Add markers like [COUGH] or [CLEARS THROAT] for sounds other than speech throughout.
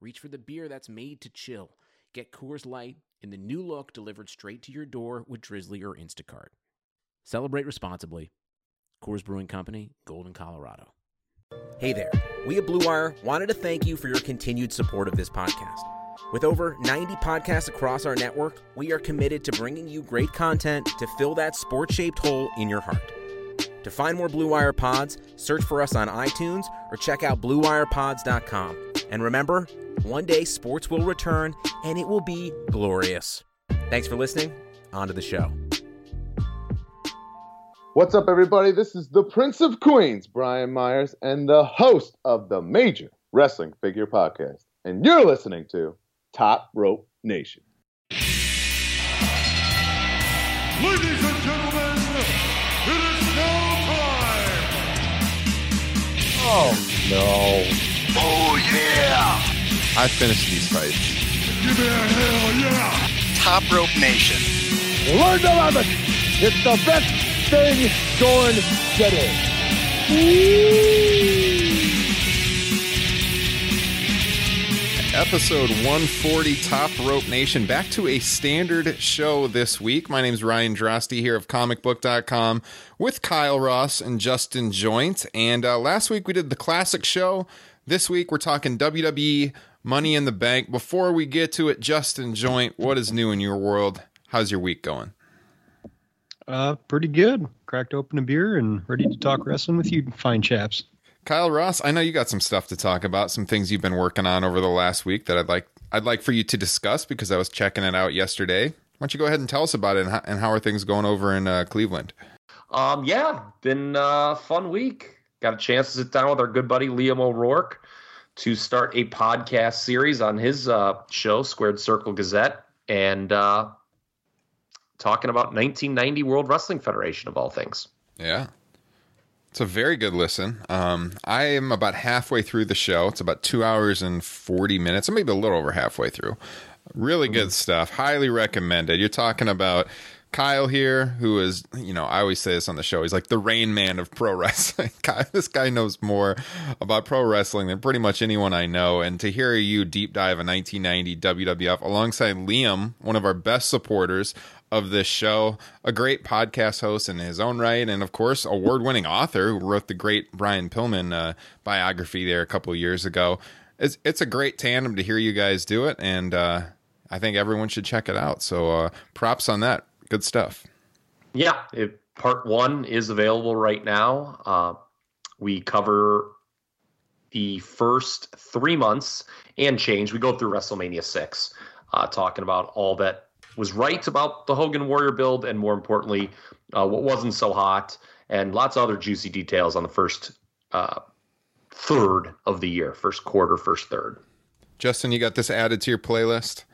reach for the beer that's made to chill. Get Coors Light in the new look delivered straight to your door with Drizly or Instacart. Celebrate responsibly. Coors Brewing Company, Golden, Colorado. Hey there. We at Blue Wire wanted to thank you for your continued support of this podcast. With over 90 podcasts across our network, we are committed to bringing you great content to fill that sport shaped hole in your heart. To find more Blue Wire pods, search for us on iTunes or check out BlueWirePods.com. And remember, one day sports will return and it will be glorious. Thanks for listening. On to the show. What's up, everybody? This is the Prince of Queens, Brian Myers, and the host of the Major Wrestling Figure Podcast. And you're listening to Top Rope Nation. Ladies and gentlemen, it is now time. Oh, no. Oh yeah! I finished these fights. Give me a hell yeah! Top Rope Nation. Learn to love it. It's the best thing going today. Episode 140 Top Rope Nation. Back to a standard show this week. My name is Ryan Droste here of comicbook.com with Kyle Ross and Justin Joint. And uh, last week we did the classic show. This week we're talking WWE Money in the Bank. Before we get to it, Justin Joint, what is new in your world? How's your week going? Uh, pretty good. Cracked open a beer and ready to talk wrestling with you, fine chaps. Kyle Ross, I know you got some stuff to talk about, some things you've been working on over the last week that I'd like I'd like for you to discuss because I was checking it out yesterday. Why don't you go ahead and tell us about it and how, and how are things going over in uh, Cleveland? Um, yeah, been a fun week. Got a chance to sit down with our good buddy Liam O'Rourke to start a podcast series on his uh, show, Squared Circle Gazette, and uh, talking about 1990 World Wrestling Federation of all things. Yeah. It's a very good listen. Um, I am about halfway through the show. It's about two hours and 40 minutes, maybe a little over halfway through. Really good stuff. Highly recommended. You're talking about Kyle here, who is, you know, I always say this on the show. He's like the rain man of pro [LAUGHS] wrestling. Kyle, this guy knows more about pro wrestling than pretty much anyone I know. And to hear you deep dive a 1990 WWF alongside Liam, one of our best supporters of this show, a great podcast host in his own right, and of course, award winning author who wrote the great Brian Pillman uh, biography there a couple years ago. It's, it's a great tandem to hear you guys do it, and uh, I think everyone should check it out. So uh, props on that. Good stuff. Yeah, it, part one is available right now. Uh, we cover the first three months and change. We go through WrestleMania 6, uh, talking about all that was right about the Hogan Warrior build, and more importantly, uh, what wasn't so hot, and lots of other juicy details on the first uh, third of the year, first quarter, first third. Justin, you got this added to your playlist?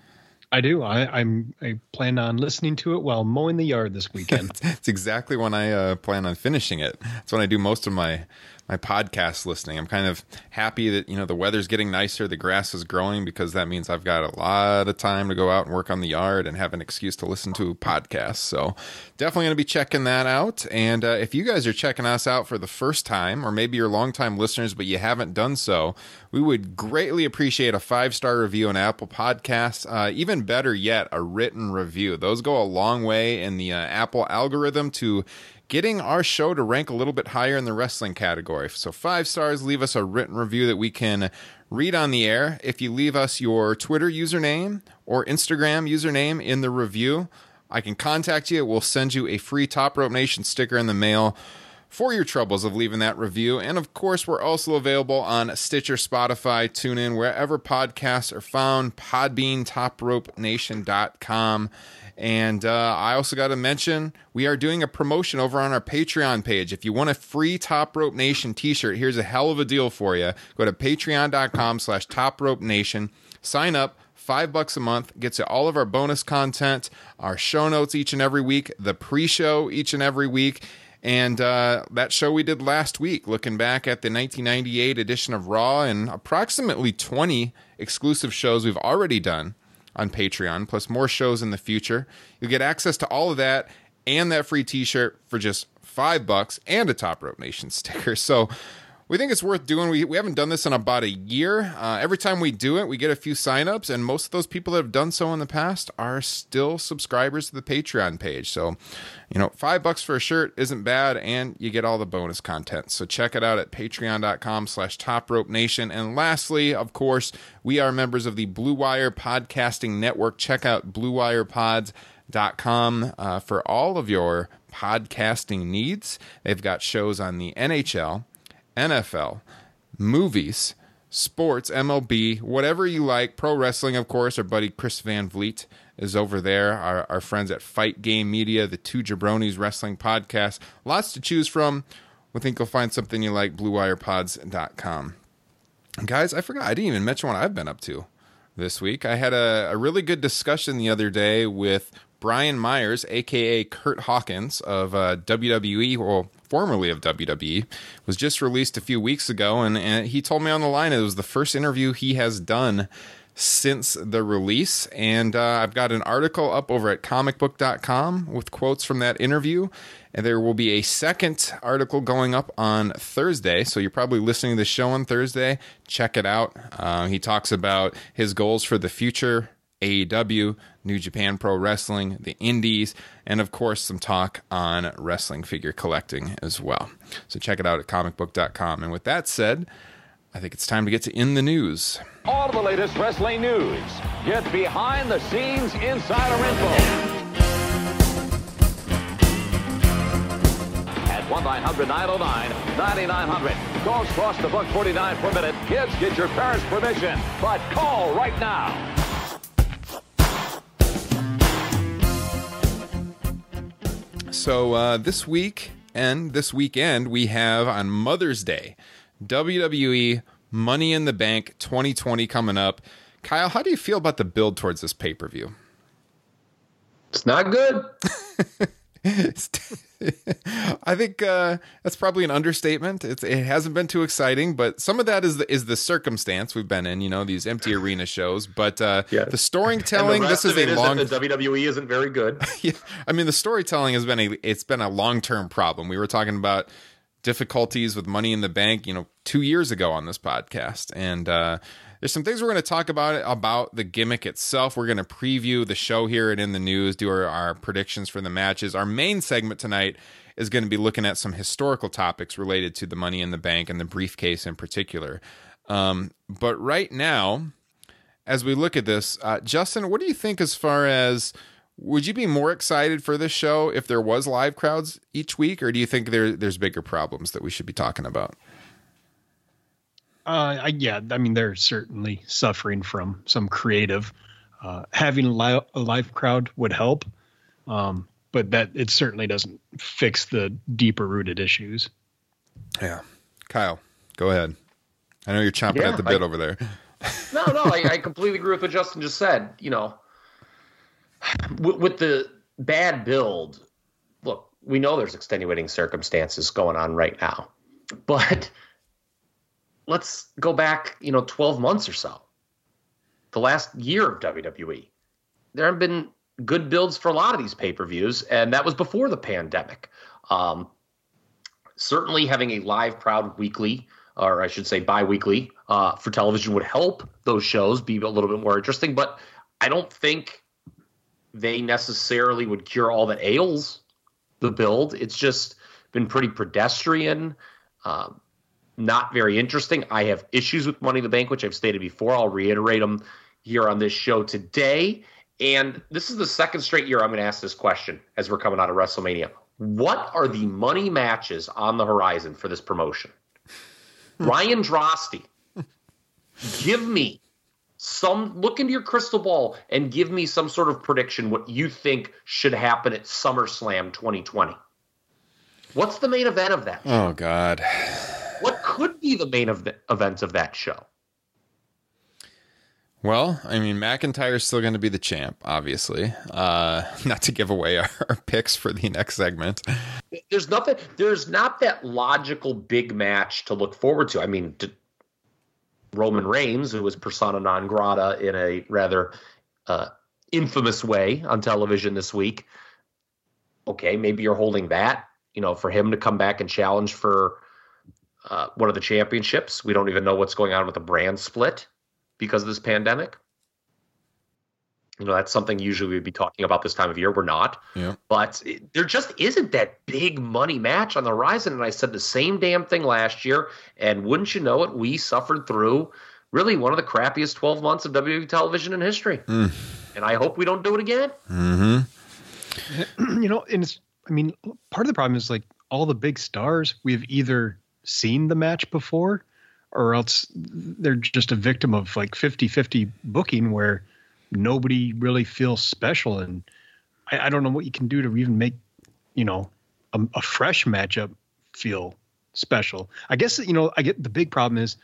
I do. I, I'm I plan on listening to it while mowing the yard this weekend. [LAUGHS] it's exactly when I uh, plan on finishing it. That's when I do most of my my podcast listening. I'm kind of happy that you know the weather's getting nicer, the grass is growing because that means I've got a lot of time to go out and work on the yard and have an excuse to listen to podcasts. So definitely going to be checking that out. And uh, if you guys are checking us out for the first time, or maybe you're longtime listeners but you haven't done so, we would greatly appreciate a five star review on Apple Podcasts. Uh, even better yet, a written review. Those go a long way in the uh, Apple algorithm to getting our show to rank a little bit higher in the wrestling category. So, five stars, leave us a written review that we can read on the air. If you leave us your Twitter username or Instagram username in the review, I can contact you. We'll send you a free Top Rope Nation sticker in the mail for your troubles of leaving that review. And of course, we're also available on Stitcher, Spotify, TuneIn, wherever podcasts are found, Podbean, TopRopeNation.com. And uh, I also got to mention, we are doing a promotion over on our Patreon page. If you want a free Top Rope Nation t-shirt, here's a hell of a deal for you. Go to patreon.com slash Top Rope Nation. Sign up. Five bucks a month gets you all of our bonus content, our show notes each and every week, the pre-show each and every week, and uh, that show we did last week, looking back at the 1998 edition of Raw and approximately 20 exclusive shows we've already done on Patreon, plus more shows in the future. You'll get access to all of that and that free T-shirt for just five bucks and a Top Rope Nation [LAUGHS] sticker. So we think it's worth doing. We, we haven't done this in about a year. Uh, every time we do it, we get a few signups, and most of those people that have done so in the past are still subscribers to the Patreon page. So, you know, five bucks for a shirt isn't bad, and you get all the bonus content. So check it out at patreon.com slash top rope nation. And lastly, of course, we are members of the Blue Wire Podcasting Network. Check out bluewirepods.com uh, for all of your podcasting needs. They've got shows on the NHL NFL, movies, sports, MLB, whatever you like. Pro wrestling, of course. Our buddy Chris Van Vliet is over there. Our, our friends at Fight Game Media, the Two Jabronis Wrestling Podcast. Lots to choose from. We think you'll find something you like. BlueWirePods.com. Guys, I forgot. I didn't even mention what I've been up to this week. I had a, a really good discussion the other day with Brian Myers, aka Kurt Hawkins of uh, WWE, well, formerly of WWE, was just released a few weeks ago, and, and he told me on the line it was the first interview he has done since the release. And uh, I've got an article up over at comicbook.com with quotes from that interview. And there will be a second article going up on Thursday. So you're probably listening to the show on Thursday. Check it out. Uh, he talks about his goals for the future AEW, New Japan Pro Wrestling, the Indies, and of course some talk on wrestling figure collecting as well. So check it out at comicbook.com. And with that said, I think it's time to get to In the News. All the latest wrestling news. Get behind the scenes insider info. At 1-900-909-9900. Calls cost the buck 49 per minute. Kids, get your parents' permission. But call right now. So uh, this week and this weekend, we have on Mother's Day WWE Money in the Bank 2020 coming up. Kyle, how do you feel about the build towards this pay per view? It's not good. [LAUGHS] [LAUGHS] I think uh, that's probably an understatement. It's, it hasn't been too exciting, but some of that is the, is the circumstance we've been in. You know, these empty arena shows. But uh, Yeah. the storytelling. The This is a is long. that the WWE isn't very good. [LAUGHS] yeah, I mean, the storytelling has been a it's been a long term problem. We were talking about difficulties with Money in the Bank, you know, two years ago on this podcast, and uh, there's some things we're going to talk about about the gimmick itself. We're going to preview the show here and in the news, do our, our predictions for the matches. Our main segment tonight is going to be looking at some historical topics related to the Money in the Bank and the briefcase in particular. Um, but right now, as we look at this, uh, Justin, what do you think as far as would you be more excited for this show if there was live crowds each week, or do you think there there's bigger problems that we should be talking about? Uh, I, yeah, I mean they're certainly suffering from some creative. Uh, having a live, a live crowd would help, um, but that it certainly doesn't fix the deeper rooted issues. Yeah, Kyle, go ahead. I know you're chomping Yeah, at the bit I- over there. [LAUGHS] No, no, I, I completely agree with what Justin just said. You know, with, with the bad build, look, we know there's extenuating circumstances going on right now, but let's go back, you know, 12 months or so. The last year of WWE, there have been good builds for a lot of these pay per views, and that was before the pandemic. Um, certainly, having a live crowd weekly, or I should say bi-weekly, uh, for television would help those shows be a little bit more interesting. But I don't think they necessarily would cure all that ails the build. It's just been pretty pedestrian, um, not very interesting. I have issues with Money in the Bank, which I've stated before. I'll reiterate them here on this show today. And this is the second straight year I'm going to ask this question as we're coming out of WrestleMania. What are the money matches on the horizon for this promotion? [LAUGHS] Ryan Droste, give me some look into your crystal ball and give me some sort of prediction what you think should happen at SummerSlam 2020. What's the main event of that? Oh God. Could be the main ev- event of that show? Well, I mean, McIntyre's still going to be the champ, obviously. Uh, [LAUGHS] not to give away our, our picks for the next segment. There's nothing. There's not that logical big match to look forward to. I mean, to Roman Reigns, who was persona non grata in a rather uh, infamous way on television this week. Okay, maybe you're holding that. You know, for him to come back and challenge for uh, one of the championships. We don't even know what's going on with the brand split because of this pandemic. You know, that's something usually we'd be talking about this time of year. We're not. Yeah. But it, there just isn't that big money match on the horizon. And I said the same damn thing last year. And wouldn't you know it, we suffered through really one of the crappiest 12 months of WWE television in history. And I hope we don't do it again. [CLEARS THROAT] you know, and it's, I mean, part of the problem is like all the big stars, we've either seen the match before or else they're just a victim of like 50 50 booking where nobody really feels special. And I, I don't know what you can do to even make, you know, a, a fresh matchup feel special. I guess, you know, I get the big problem is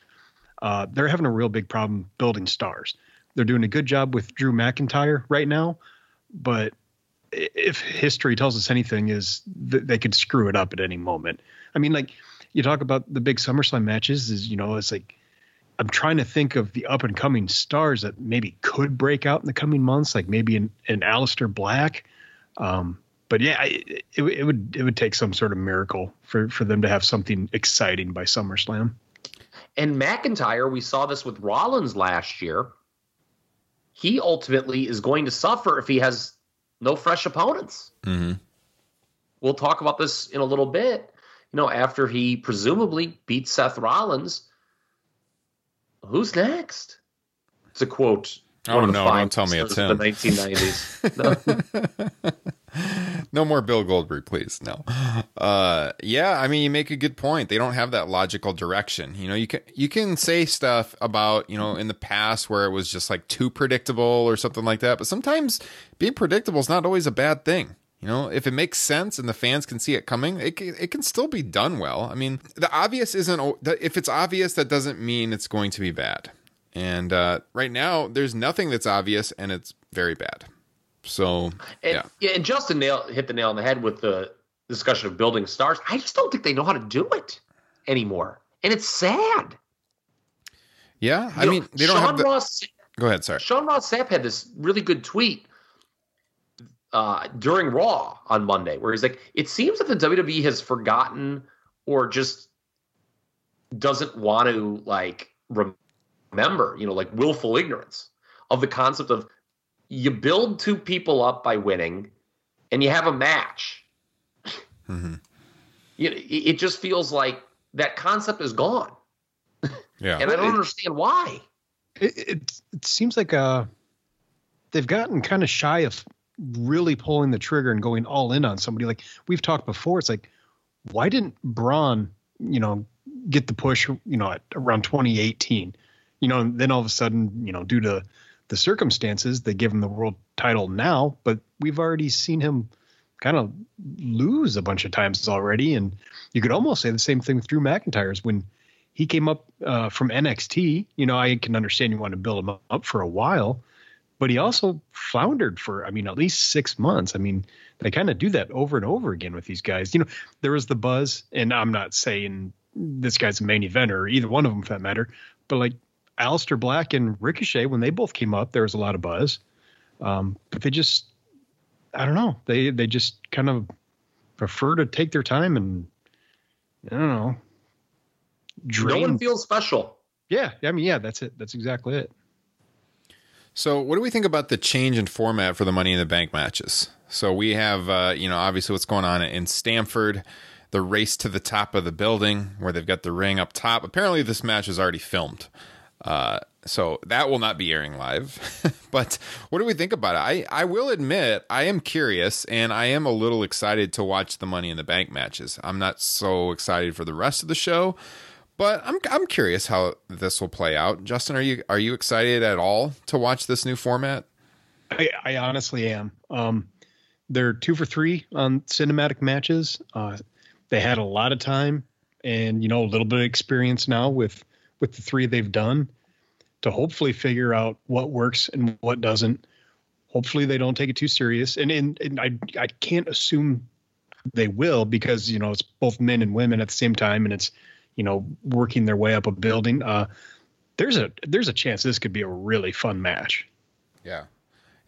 uh, they're having a real big problem building stars. They're doing a good job with Drew McIntyre right now, but if history tells us anything is that they could screw it up at any moment. I mean, like you talk about the big SummerSlam matches is, you know, it's like, I'm trying to think of the up and coming stars that maybe could break out in the coming months, like maybe an, an Aleister Black. Um, but yeah, it, it, it would, it would take some sort of miracle for, for them to have something exciting by SummerSlam. And McIntyre, we saw this with Rollins last year. He ultimately is going to suffer if he has no fresh opponents. Mm-hmm. We'll talk about this in a little bit. You know, after he presumably beat Seth Rollins, who's next? It's a quote. Oh, one of the no, don't tell me it's of The 1990s. [LAUGHS] No. no more Bill Goldberg, please. No. Uh, yeah, I mean, you make a good point. They don't have that logical direction. You know, you can you can say stuff about you know in the past where it was just like too predictable or something like that. But sometimes being predictable is not always a bad thing. You know, if it makes sense and the fans can see it coming, it can, it can still be done well. I mean, the obvious isn't if it's obvious, that doesn't mean it's going to be bad. And uh, right now, there's nothing that's obvious, and it's very bad. So And, yeah, yeah. and Justin nail, hit the nail on the head with the discussion of building stars. I just don't think they know how to do it anymore, and it's sad. yeah. I You know, mean, they don't Sean have the. Ross. Go ahead, sorry. Sean Ross Sapp had this really good tweet uh, during Raw on Monday, where he's like, "It seems that the WWE has forgotten or just doesn't want to like remember, you know, like willful ignorance of the concept of you build two people up by winning, and you have a match. hmm You know, it, it just feels like that concept is gone, Yeah, and I don't understand why. it, it, it seems like uh they've gotten kind of shy of really pulling the trigger and going all in on somebody like we've talked before it's like why didn't braun you know get the push you know around 2018 you know and then all of a sudden you know due to the circumstances they give him the world title now but we've already seen him kind of lose a bunch of times already and you could almost say the same thing with drew mcintyre's when he came up uh, from NXT. You know, I can understand you want to build him up for a while, but he also floundered for, I mean, at least six months. I mean, they kind of do that over and over again with these guys. You know, there was the buzz, and I'm not saying this guy's a main eventer or either one of them for that matter, but like Aleister Black and Ricochet, when they both came up, there was a lot of buzz. Um, but they just, I don't know, they they just kind of prefer to take their time and I don't know. No one feels special. yeah, I mean, yeah, that's it. That's exactly it. So, what do we think about the change in format for the Money in the Bank matches? So, we have, uh, you know, obviously what's going on in Stamford, the race to the top of the building where they've got the ring up top. Apparently, this match is already filmed. Uh, so, that will not be airing live. [LAUGHS] but what do we think about it? I, I will admit I am curious and I am a little excited to watch the Money in the Bank matches. I'm not so excited for the rest of the show, but I'm I'm curious how this will play out. Justin, are you are you excited at all to watch this new format? I, I honestly am. Um, they're two for three on cinematic matches. Uh, they had a lot of time and you know a little bit of experience now with with the three they've done to hopefully figure out what works and what doesn't. Hopefully they don't take it too serious. And and, and I I can't assume they will because you know it's both men and women at the same time and it's you know working their way up a building. Uh, there's a there's a chance this could be a really fun match. Yeah.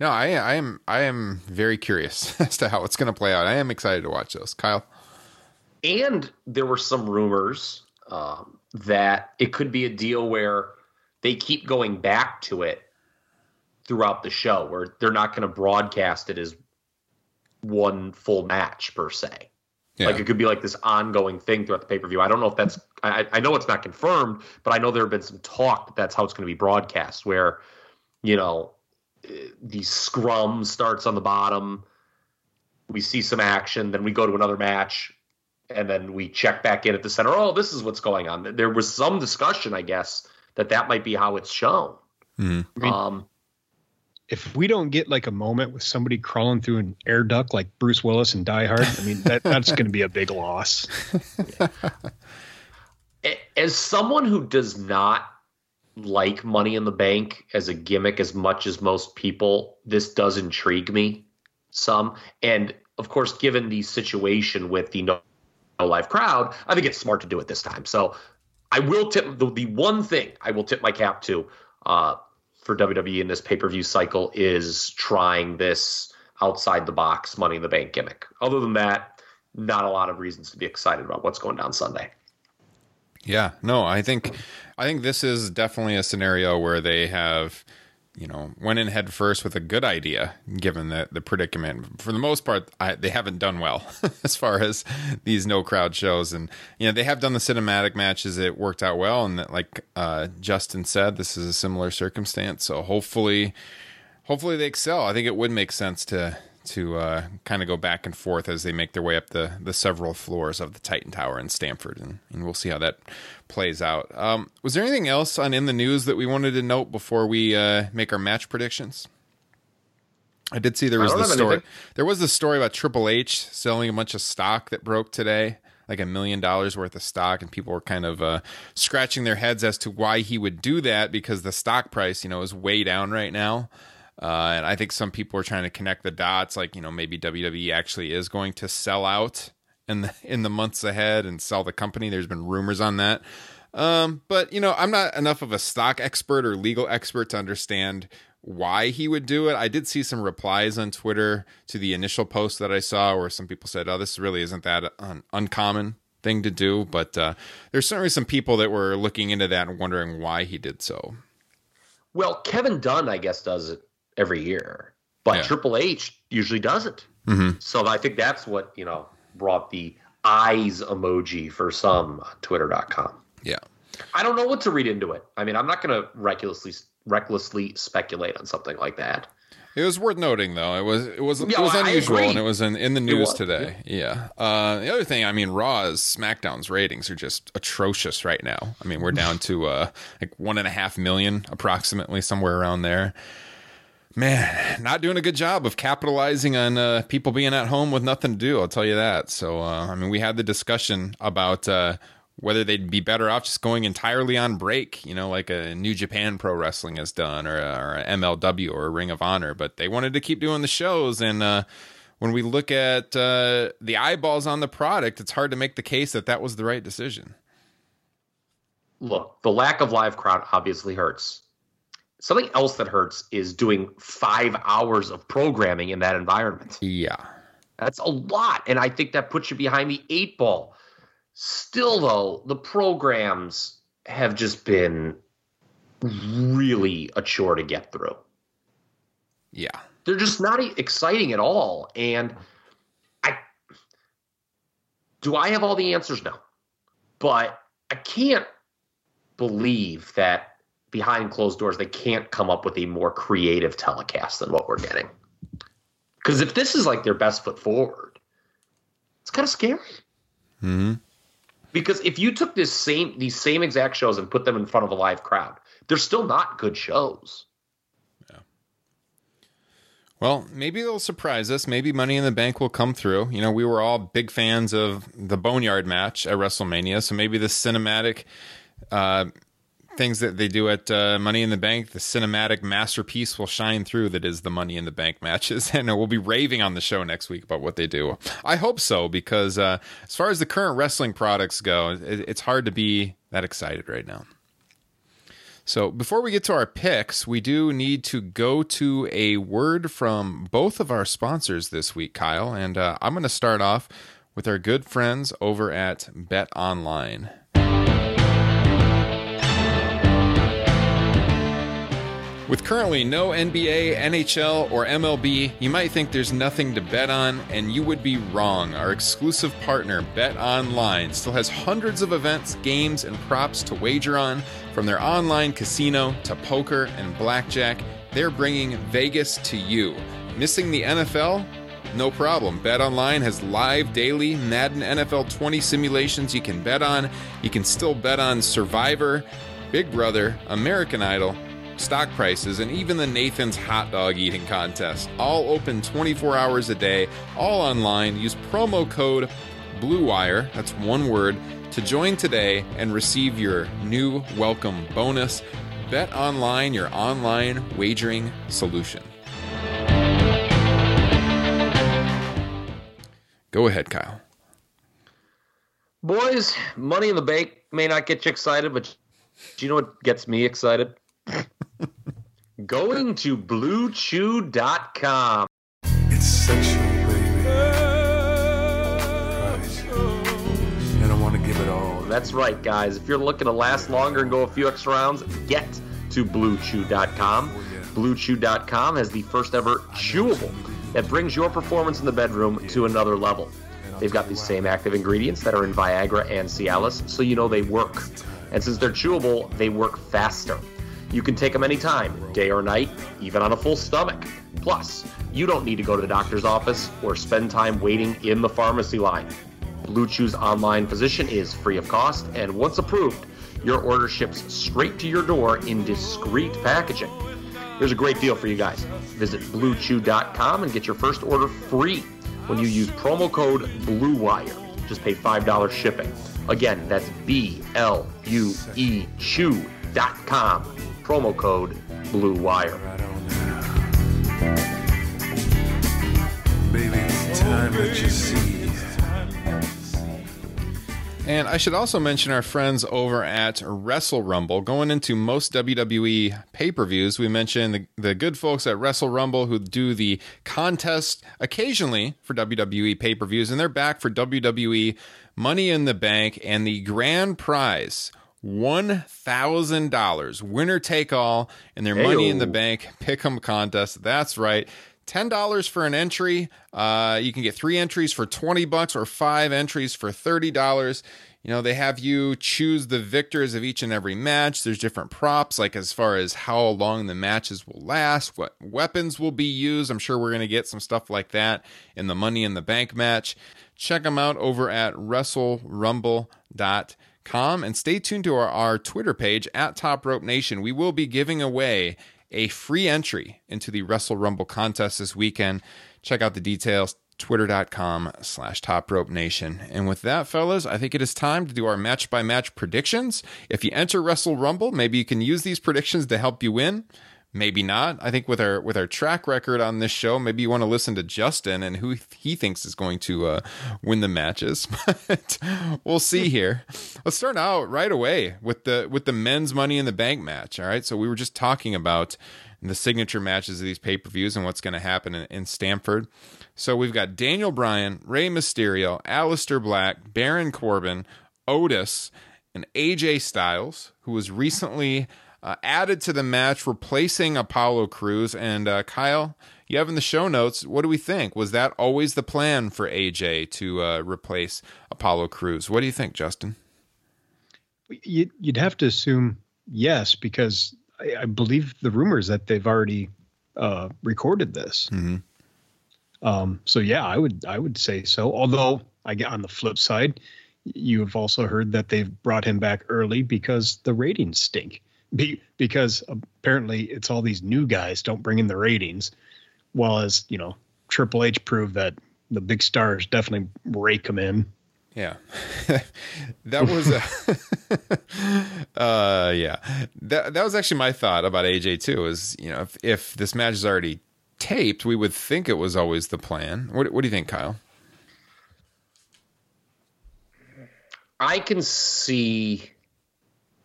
No, I I am I am very curious [LAUGHS] as to how it's going to play out. I am excited to watch those. Kyle. And there were some rumors um, that it could be a deal where they keep going back to it throughout the show, where they're not going to broadcast it as one full match per se. Yeah. Like it could be like this ongoing thing throughout the pay per view. I don't know if that's. I, I know it's not confirmed, but I know there have been some talk that that's how it's going to be broadcast. Where, you know, eh, the scrum starts on the bottom. We see some action, then we go to another match, and then we check back in at the center. Oh, this is what's going on. There was some discussion, I guess, that that might be how it's shown. Mhm. Um, if we don't get like a moment with somebody crawling through an air duct like Bruce Willis and Die Hard, I mean that that's going to be a big loss. [LAUGHS] a- as someone who does not like Money in the Bank as a gimmick as much as most people, this does intrigue me some. And of course, given the situation with the no, no live crowd, I think it's smart to do it this time. So I will tip the, the one thing I will tip my cap to uh, for WWE in this pay per view cycle is trying this outside the box Money in the Bank gimmick. Other than that, not a lot of reasons to be excited about what's going down Sunday. Yeah, no, I think I think this is definitely a scenario where they have, you know, went in head first with a good idea, given the the predicament. For the most part, I, they haven't done well [LAUGHS] as far as these no crowd shows, and you know they have done the cinematic matches. It worked out well, and that, like uh, Justin said, this is a similar circumstance. So hopefully, hopefully they excel. I think it would make sense to to uh, kind of go back and forth as they make their way up the the several floors of the Titan Tower in Stamford, and, and we'll see how that plays out. Um, was there anything else on in the news that we wanted to note before we uh, make our match predictions? I did see there was the story. anything. There was the story about Triple H selling a bunch of stock that broke today, like a million dollars worth of stock, and people were kind of uh, scratching their heads as to why he would do that because the stock price, you know, is way down right now. Uh, and I think some people are trying to connect the dots, like you know, maybe WWE actually is going to sell out in the in the months ahead and sell the company. There's been rumors on that. Um, but you know, I'm not enough of a stock expert or legal expert to understand why he would do it. I did see some replies on Twitter to the initial post that I saw where some people said, "Oh, this really isn't that un- uncommon thing to do." But uh, there's certainly some people that were looking into that and wondering why he did so. Well, Kevin Dunn, I guess, does it every year, but Yeah. Triple H usually doesn't. Mhm. So I think that's what you know brought the eyes emoji for some on Twitter.com. Yeah. I don't know what to read into it. I mean, I'm not going to recklessly recklessly speculate on something like that. It was worth noting, though. It was it was it was well, unusual, and it was in, in the news today. Yeah. Uh, the other thing, I mean, Raw's SmackDown's ratings are just atrocious right now. I mean, we're down to uh, like one and a half million, approximately, somewhere around there. Man, not doing a good job of capitalizing on uh, people being at home with nothing to do. I'll tell you that. So, uh, I mean, we had the discussion about uh, whether they'd be better off just going entirely on break, you know, like a New Japan Pro Wrestling has done, or, or MLW or Ring of Honor. But they wanted to keep doing the shows, and uh, when we look at uh, the eyeballs on the product, it's hard to make the case that that was the right decision. Look, the lack of live crowd obviously hurts. Something else that hurts is doing five hours of programming in that environment. Yeah. That's a lot. And I think that puts you behind the eight ball. Still, though, the programs have just been really a chore to get through. Yeah. They're just not exciting at all. And I do I have all the answers? No. But I can't believe that behind closed doors, they can't come up with a more creative telecast than what we're getting. Because if this is like their best foot forward, it's kind of scary. hmm Because if you took this same these same exact shows and put them in front of a live crowd, they're still not good shows. Yeah. Well, maybe they'll surprise us. Maybe Money in the Bank will come through. You know, we were all big fans of the Boneyard match at WrestleMania, so maybe the cinematic uh, things that they do at uh, Money in the Bank, the cinematic masterpiece will shine through that is the Money in the Bank matches. [LAUGHS] And we'll be raving on the show next week about what they do. I hope so, because uh, as far as the current wrestling products go, it, it's hard to be that excited right now. So before we get to our picks, we do need to go to a word from both of our sponsors this week, Kyle. And uh, I'm going to start off with our good friends over at Bet Online. With currently no NBA, NHL, or MLB, you might think there's nothing to bet on, and you would be wrong. Our exclusive partner, Bet Online, still has hundreds of events, games, and props to wager on. From their online casino to poker and blackjack, they're bringing Vegas to you. Missing the NFL? No problem. Bet Online has live daily Madden NFL 20 simulations you can bet on. You can still bet on Survivor, Big Brother, American Idol, stock prices, and even the Nathan's hot dog eating contest. All open 24 hours a day, all online. Use promo code BLUEWIRE, that's one word, to join today and receive your new welcome bonus. Bet Online, your online wagering solution. Go ahead, Kyle. Boys, money in the bank may not get you excited, but do you know what gets me excited? Going to bluechew.com. It's sexual, baby. Right. And I want to give it all. That's right, guys. If you're looking to last longer and go a few extra rounds, get to bluechew.com. Oh, bluechew.com has the first ever chewable that brings your performance in the bedroom to another level. They've got the same active ingredients that are in Viagra and Cialis, so you know they work. And since they're chewable, they work faster. You can take them anytime, day or night, even on a full stomach. Plus, you don't need to go to the doctor's office or spend time waiting in the pharmacy line. Blue Chew's online physician is free of cost, and once approved, your order ships straight to your door in discreet packaging. There's a great deal for you guys. Visit bluechew.com and get your first order free when you use promo code BLUEWIRE. Just pay $5 shipping. Again, that's B L U E Chew.com. Promo code BLUEWIRE. Right on now. Baby, it's time that you see. And I should also mention our friends over at Wrestle Rumble. Going into most WWE pay per views, we mentioned the, the good folks at Wrestle Rumble who do the contest occasionally for WWE pay per views, and they're back for WWE Money in the Bank and the grand prize. $1,000 winner take all in their Money in the. Bank Pick'em contest. That's right. Ten dollars for an entry. Uh, you can get three entries for twenty bucks or five entries for thirty dollars. You know they have you choose the victors of each and every match. There's different props, like as far as how long the matches will last, what weapons will be used. I'm sure we're gonna get some stuff like that in the Money in the Bank match. Check them out over at WrestleRumble.com and stay tuned to our, our Twitter page at Top Rope Nation. We will be giving away a free entry into the Wrestle Rumble contest this weekend. Check out the details, twitter.com slash top rope nation. And with that, fellas, I think it is time to do our match by match predictions. If you enter Wrestle Rumble, maybe you can use these predictions to help you win. Maybe not. I think with our with our track record on this show, maybe you want to listen to Justin and who he thinks is going to uh, win the matches. [LAUGHS] But we'll see [LAUGHS] here. Let's start out right away with the with the men's Money in the Bank match. All right. So we were just talking about the signature matches of these pay per views and what's going to happen in, in Stamford. So we've got Daniel Bryan, Rey Mysterio, Aleister Black, Baron Corbin, Otis, and AJ Styles, who was recently uh, added to the match, replacing Apollo Crews. And uh, Kyle, you have in the show notes. What do we think? Was that always the plan for AJ to uh, replace Apollo Crews? What do you think, Justin? You, you'd have to assume yes, because I, believe the rumors that they've already uh, recorded this. Mhm. Um, so yeah, I would I would say so. Although I get on the flip side, you have also heard that they've brought him back early because the ratings stink. Be, because apparently it's all these new guys don't bring in the ratings, while as you know Triple H proved that the big stars definitely rake them in. Yeah. [LAUGHS] that was a [LAUGHS] uh yeah. That that was actually my thought about AJ too is, you know, if if this match is already taped, we would think it was always the plan. What what do you think, Kyle? I can see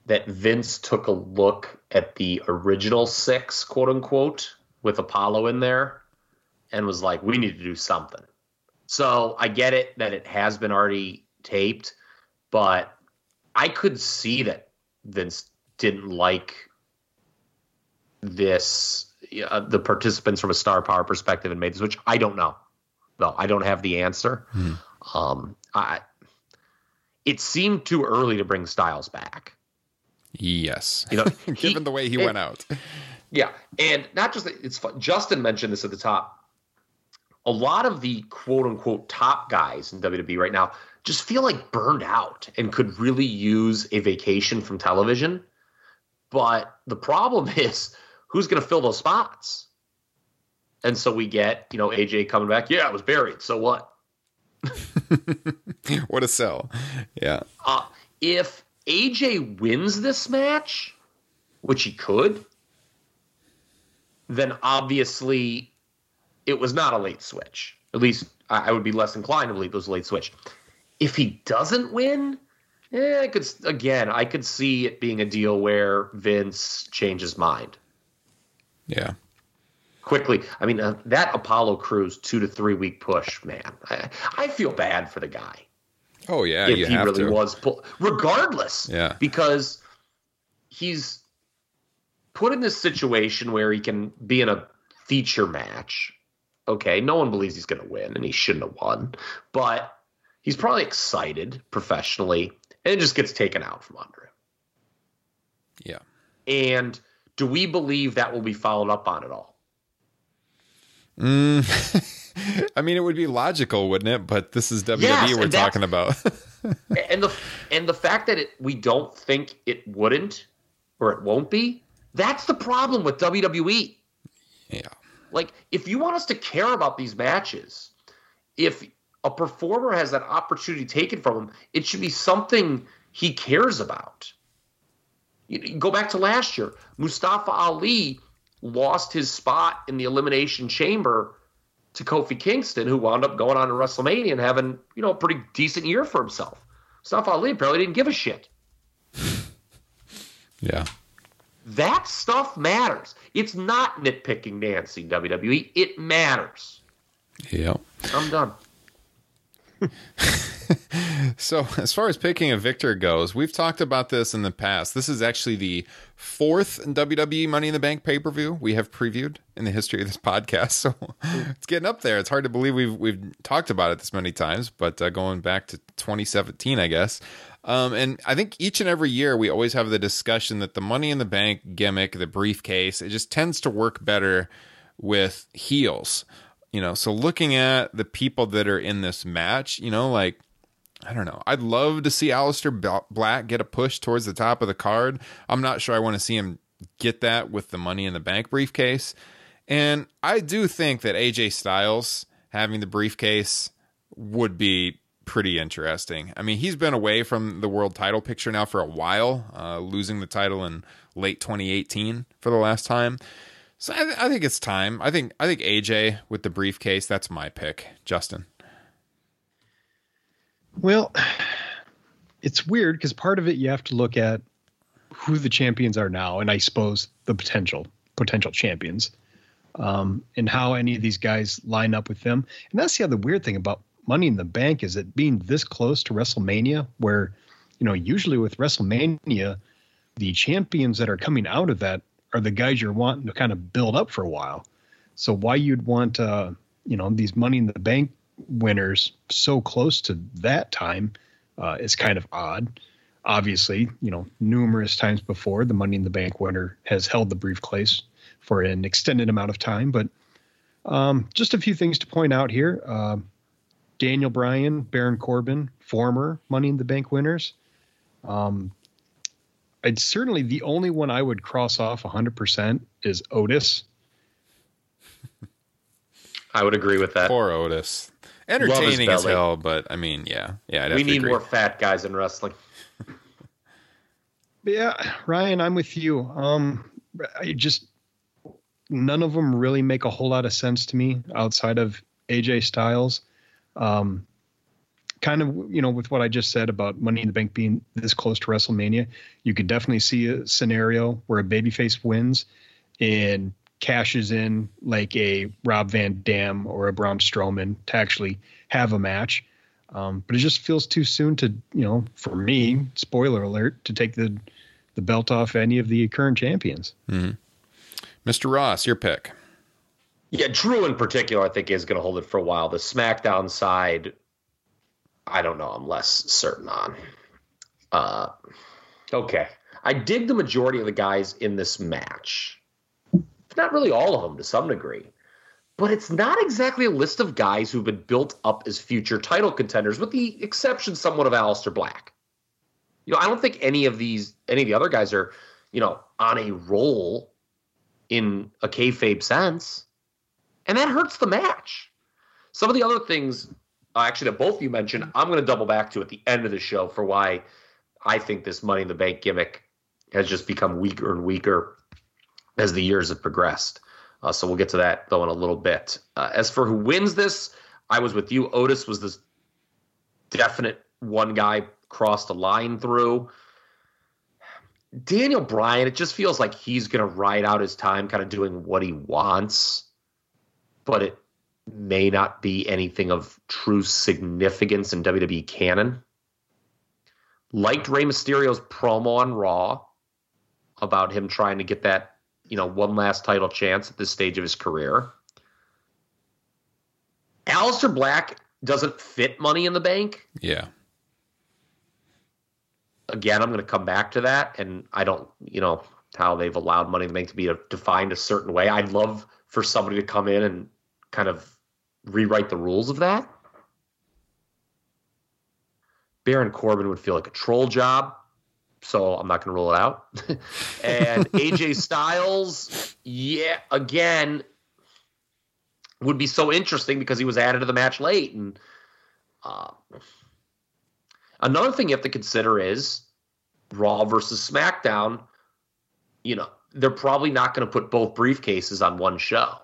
that Vince took a look at the original six, quote unquote, with Apollo in there and was like, we need to do something. So I get it that it has been already taped, but I could see that Vince didn't like this, uh, the participants from a star power perspective and made this, which I don't know. No, I don't have the answer. Um, I, it seemed too early to bring Styles back. Yes. You know, [LAUGHS] he- given the way he it- went out. Yeah, and not just that, it's fun. Justin mentioned this at the top. A lot of the quote unquote top guys in WWE right now just feel like burned out and could really use a vacation from television. But the problem [LAUGHS] is who's going to fill those spots? And so we get, you know, AJ coming back. Yeah, I was buried. So what? [LAUGHS] what a sell. Yeah. Uh, if AJ wins this match, which he could, then obviously it was not a late switch. At least I would be less inclined to believe it was a late switch. If he doesn't win, eh, I could again I could see it being a deal where Vince changes mind Yeah. quickly. I mean uh, that Apollo Crews two to three week push, man. I, I feel bad for the guy Oh yeah, if he really to. was pull, regardless Yeah. because he's put in this situation where he can be in a feature match okay no one believes he's going to win and he shouldn't have won but he's probably excited professionally and it just gets taken out from under him Yeah. and do we believe that will be followed up on at all Mm. [LAUGHS] I mean, it would be logical, wouldn't it? But this is WWE Yes, we're talking about. [LAUGHS] and the and the fact that it, we don't think it wouldn't or it won't be that's the problem with. WWE yeah. Like, if you want us to care about these matches, if a performer has that opportunity taken from him, it should be something he cares about. You, you go back to last year. Mustafa Ali lost his spot in the Elimination Chamber to Kofi Kingston, who wound up going on to WrestleMania and having, you know, a pretty decent year for himself. Mustafa Ali apparently didn't give a shit. [SIGHS] Yeah. That stuff matters. It's not nitpicking Nancy, WWE. It matters. Yep. I'm done. [LAUGHS] So, as far as picking a victor goes, we've talked about this in the past. This is actually the fourth WWE Money in the Bank pay per view we have previewed in the history of this [LAUGHS] podcast. So, it's getting up there. It's hard to believe we've we've talked about it this many times, but uh, going back to 2017, I guess. Um, and I think each and every year we always have the discussion that the Money in the Bank gimmick, the briefcase, it just tends to work better with heels. You know, so looking at the people that are in this match, you know, like I don't know. I'd love to see Aleister Black get a push towards the top of the card. I'm not sure I want to see him get that with the Money in the Bank briefcase. And I do think that AJ Styles having the briefcase would be pretty interesting. I mean, he's been away from the world title picture now for a while, uh, losing the title in late 2018 for the last time. So I, I think it's time. I think I think AJ with the briefcase. That's my pick, Justin. Well, it's weird because part of it you have to look at who the champions are now, and I suppose the potential potential champions, um, and how any of these guys line up with them. And that's the other weird thing about Money in the Bank is it being this close to WrestleMania, where you know usually with WrestleMania, the champions that are coming out of that are the guys you're wanting to kind of build up for a while. So why you'd want uh, you know these Money in the Bank winners so close to that time uh, is kind of odd. obviously, you know, numerous times before, the Money in the Bank winner has held the briefcase for an extended amount of time. But um, just a few things to point out here. Uh, Daniel Bryan, Baron Corbin, former Money in the Bank winners. Um, I'd certainly the only one I would cross off 100% is Otis. [LAUGHS] I would agree with that. Poor Otis. Entertaining as hell, but I mean, yeah, yeah. I'd we need agree. more fat guys in wrestling. yeah, Ryan, I'm with you. Um, I just none of them really make a whole lot of sense to me outside of AJ Styles. Um, kind of, you know, with what I just said about Money in the Bank being this close to WrestleMania, you could definitely see a scenario where a babyface wins and cashes in like a Rob Van Dam or a Braun Strowman to actually have a match. Um, but it just feels too soon to, you know, for me, spoiler alert, to take the the belt off any of the current champions. Mm-hmm. Mr. Ross, your pick. Yeah, Drew in particular, I think is going to hold it for a while. The SmackDown side, I don't know. I'm less certain on. Uh, okay, I dig the majority of the guys in this match. Not really all of them to some degree, but it's not exactly a list of guys who've been built up as future title contenders, with the exception somewhat of Aleister Black. You know, I don't think any of these, any of the other guys are, you know, on a roll in a kayfabe sense and that hurts the match. Some of the other things, uh, actually, that both of you mentioned, I'm going to double back to at the end of the show for why I think this Money in the Bank gimmick has just become weaker and weaker as the years have progressed. Uh, so we'll get to that though in a little bit. Uh, as for who wins this, I was with you. Otis was this definite one guy crossed a line through. Daniel Bryan, it just feels like he's going to ride out his time, kind of doing what he wants but it may not be anything of true significance in WWE canon. Liked Rey Mysterio's promo on Raw about him trying to get that, you know, one last title chance at this stage of his career. Aleister Black doesn't fit money in the bank. Yeah. Again, I'm going to come back to that. And I don't, you know, how they've allowed money in the bank to be defined a certain way. I'd love for somebody to come in and kind of rewrite the rules of that. Baron Corbin would feel like a troll job, so I'm not going to rule it out. [LAUGHS] and [LAUGHS] AJ Styles, yeah, again, would be so interesting because he was added to the match late. And uh, another thing you have to consider is Raw versus SmackDown. You know, they're probably not going to put both briefcases on one show.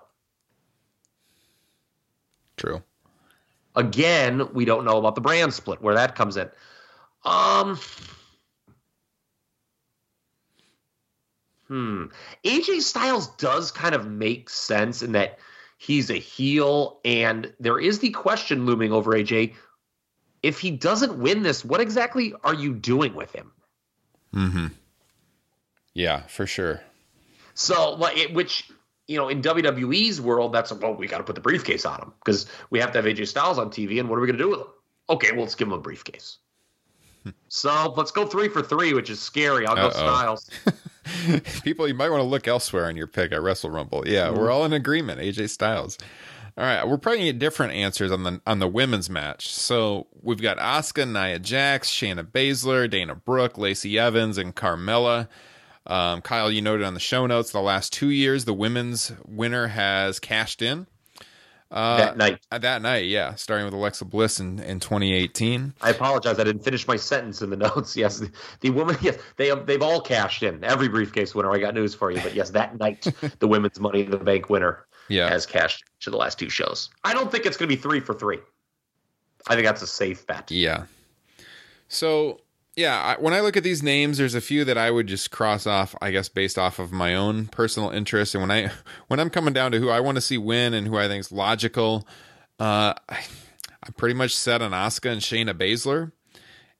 True. Again, we don't know about the brand split where that comes in. Um. Hmm. AJ Styles does kind of make sense in that he's a heel, and there is the question looming over AJ. If he doesn't win this, what exactly are you doing with him? Hmm. Yeah, for sure. So, like, which you know, in WWE's world, that's well, we got to put the briefcase on him because we have to have AJ Styles on TV, and what are we going to do with him? Okay, well, let's give him a briefcase. [LAUGHS] so let's go three for three, which is scary. I'll Uh-oh. go Styles. [LAUGHS] People, you might want to look elsewhere on your pick at Wrestle Rumble. Yeah, mm-hmm. we're all in agreement. AJ Styles. All right, we're probably gonna get different answers on the on the women's match. So we've got Asuka, Nia Jax, Shayna Baszler, Dana Brooke, Lacey Evans, and Carmella. Um, Kyle, you noted on the show notes the last two years the women's winner has cashed in. Uh, that night. Uh, that night, yeah. Starting with Alexa Bliss in, in 2018. I apologize. I didn't finish my sentence in the [LAUGHS] notes. Yes, the, the woman, yes, they have, they've all cashed in. Every briefcase winner. I got news for you. But yes, that night, [LAUGHS] the women's Money in the Bank winner yeah. has cashed to the last two shows. I don't think it's going to be three for three. I think that's a safe bet. Yeah. So yeah, I, when I look at these names, there's a few that I would just cross off, I guess, based off of my own personal interest. And when I [LAUGHS] when I'm coming down to who I want to see win and who I think is logical, uh, I, I'm pretty much set on Asuka and Shayna Baszler,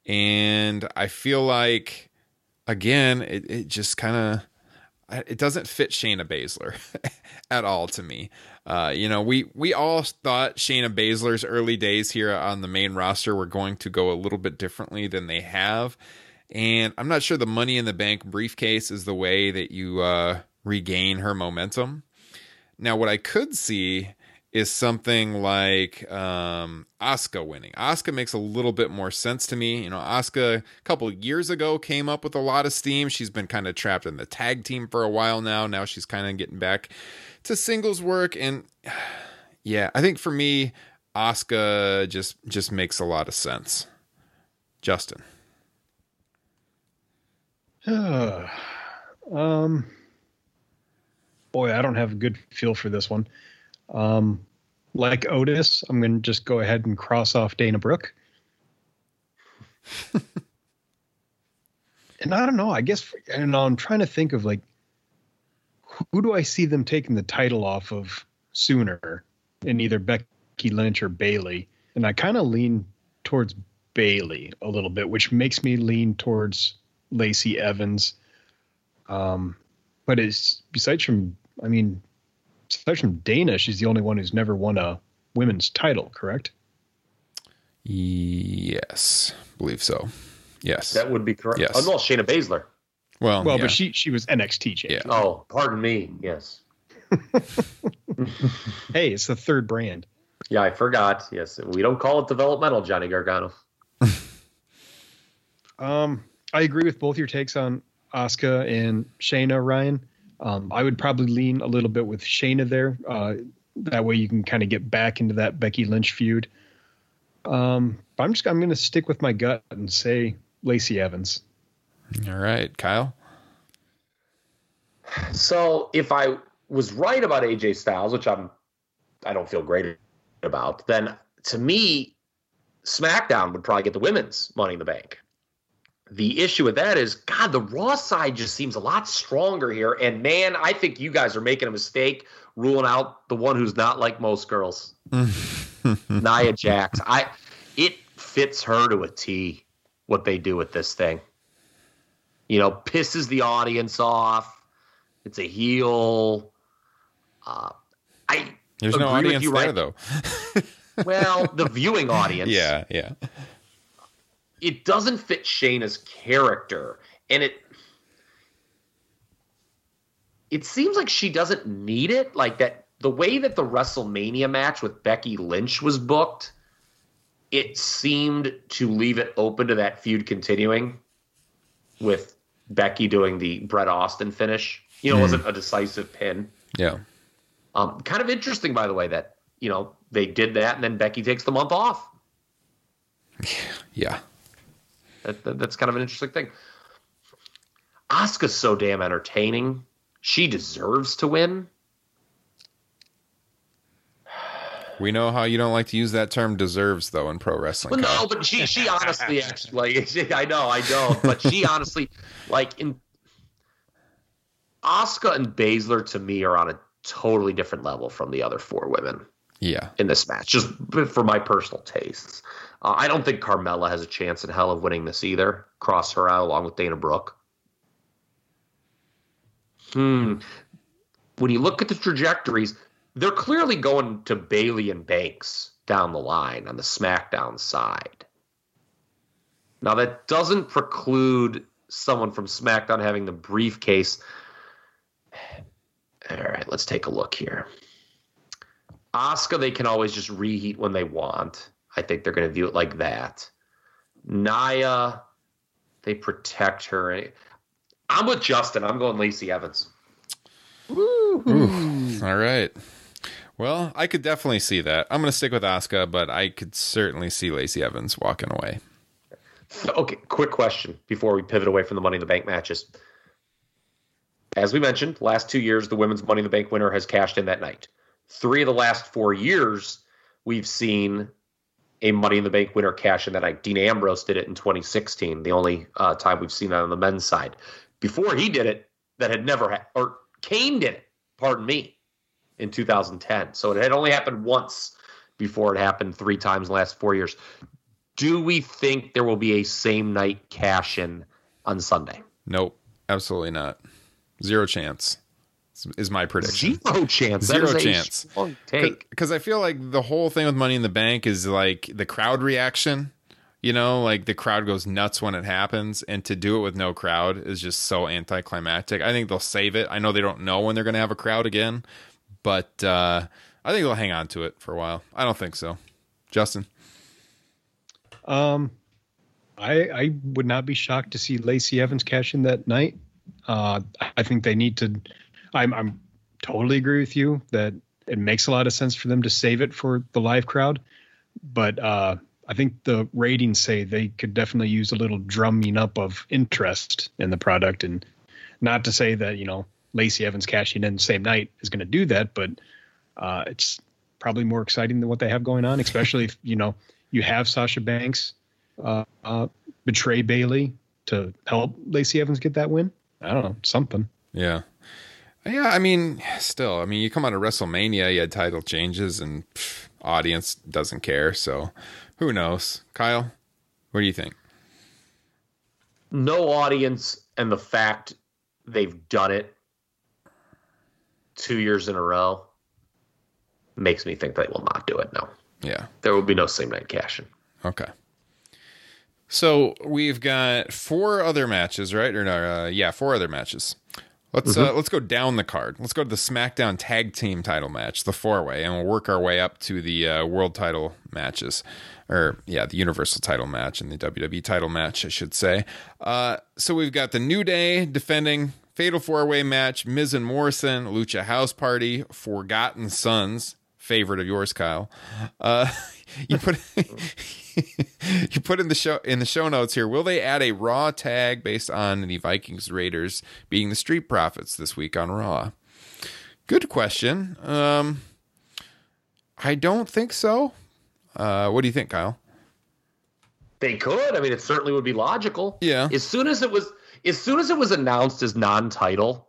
and I feel like again, it, it just kind of it doesn't fit Shayna Baszler [LAUGHS] at all to me. Uh, you know, we we all thought Shayna Baszler's early days here on the main roster were going to go a little bit differently than they have, And I'm not sure the money in the bank briefcase is the way that you uh, regain her momentum. Now, what I could see is something like um, Asuka winning. Asuka makes a little bit more sense to me. You know, Asuka a couple years ago came up with a lot of steam. She's been kind of trapped in the tag team for a while now. Now she's kind of getting back to singles work, and [SIGHS] yeah, I think for me, Asuka just just makes a lot of sense. Justin. [SIGHS] um, boy, I don't have a good feel for this one. Um, like Otis, I'm going to just go ahead and cross off Dana Brooke. [LAUGHS] and I don't know. I guess, and I'm trying to think of like, who do I see them taking the title off of sooner in either Becky Lynch or Bayley? And I kind of lean towards Bayley a little bit, which makes me lean towards Lacey Evans. Um, but it's besides from, I mean, aside from Dana, she's the only one who's never won a women's title, correct? Yes, believe so. Yes, That would be correct. Yes. Oh, no, Shayna Baszler. well, Well, yeah. but she she was NXT champion. Yeah. Oh, pardon me. Yes. [LAUGHS] Hey, it's the third brand. Yeah, I forgot. Yes, we don't call it developmental, Johnny Gargano. [LAUGHS] Um, I agree with both your takes on Asuka and Shayna, Ryan. Um, I would probably lean a little bit with Shayna there. Uh, that way you can kind of get back into that Becky Lynch feud. Um, but I'm just I'm going to stick with my gut and say Lacey Evans. all right, Kyle. So if I was right about AJ Styles, which I'm, I don't feel great about, then to me, SmackDown would probably get the women's Money in the Bank. The issue with that is, God, the Raw side just seems a lot stronger here. And man, I think you guys are making a mistake ruling out the one who's not like most girls, [LAUGHS] Nia Jax. I, it fits her to a T. What they do with this thing, you know, pisses the audience off. It's a heel. Uh, I There's no audience you, there Ryan. though. [LAUGHS] well, the viewing audience. yeah, yeah. It doesn't fit Shayna's character, and it it seems like she doesn't need it. Like that, the way that the WrestleMania match with Becky Lynch was booked, it seemed to leave it open to that feud continuing with Becky doing the Bret Austin finish. You know, it wasn't a decisive pin. Yeah. Um, kind of interesting, by the way, that you know they did that, and then Becky takes the month off. Yeah. That, that- that's kind of an interesting thing. Asuka's so damn entertaining. She deserves to win. We know how you don't like to use that term deserves though in pro wrestling. Well, no, but she she honestly [LAUGHS] actually like [LAUGHS] I know I don't, but she honestly like in Asuka and Baszler to me are on a totally different level from the other four women Yeah. in this match, just for my personal tastes. Uh, I don't think Carmella has a chance in hell of winning this either. Cross her out along with Dana Brooke. Hmm. When you look at the trajectories, they're clearly going to Bayley and Banks down the line on the SmackDown side. Now, that doesn't preclude someone from SmackDown having the briefcase. All right, let's take a look here. Asuka, they can always just reheat when they want. I think they're going to view it like that. Nia, they protect her. I'm with Justin. I'm going Lacey Evans. All right. Well, I could definitely see that. I'm going to stick with Asuka, but I could certainly see Lacey Evans walking away. Okay, quick question before we pivot away from the Money in the Bank matches. As we mentioned, last two years, the women's Money in the Bank winner has cashed in that night. Three of the last four years, we've seen a Money in the Bank winner cash in that night. Dean Ambrose did it in 2016, the only uh, time we've seen that on the men's side. Before he did it, that had never had, or Kane did it, pardon me, in 2010. So it had only happened once before it happened three times in the last four years. Do we think there will be a same night cash in on Sunday? Nope. Absolutely not. Zero chance is- is my prediction. Zero chance. Zero that is chance. strong take. Because I feel like the whole thing with Money in the Bank is like the crowd reaction. You know, like the crowd goes nuts when it happens, and to do it with no crowd is just so anticlimactic. I think they'll save it. I know they don't know when they're going to have a crowd again, but uh, I think they'll hang on to it for a while. I don't think so. Justin, Um, I I would not be shocked to see Lacey Evans cash in that night. Uh, I think they need to. I'm I'm totally agree with you that it makes a lot of sense for them to save it for the live crowd, but uh, I think the ratings say they could definitely use a little drumming up of interest in the product, and not to say that you know Lacey Evans cashing in the same night is going to do that, but uh, it's probably more exciting than what they have going on, especially if you know you have Sasha Banks uh, uh, betray Bayley to help Lacey Evans get that win. I don't know something. yeah, yeah. I mean, still, I mean, you come out of WrestleMania, you had title changes, and pff, audience doesn't care. So, who knows? Kyle, what do you think? no audience and the fact they've done it two years in a row makes me think they will not do it. No, Yeah. there will be no same night cash in. Okay. So we've got four other matches, right? Or no, uh, yeah, four other matches. Let's uh, let's go down the card. Let's go to the SmackDown Tag Team Title match, the four way, and we'll work our way up to the uh, World Title matches, or yeah, the Universal Title match and the WWE Title match, I should say. Uh, so we've got the New Day defending Fatal Four Way match, Miz and Morrison, Lucha House Party, Forgotten Sons, favorite of yours, Kyle. [LAUGHS] [LAUGHS] You put [LAUGHS] you put in the show in the show notes here. Will they add a Raw tag based on the Vikings Raiders being the Street Profits this week on Raw? Good question. Um, I don't think so. Uh, what do you think, Kyle? They could. I mean, it certainly would be logical. Yeah. As soon as it was, as soon as it was announced as non-title,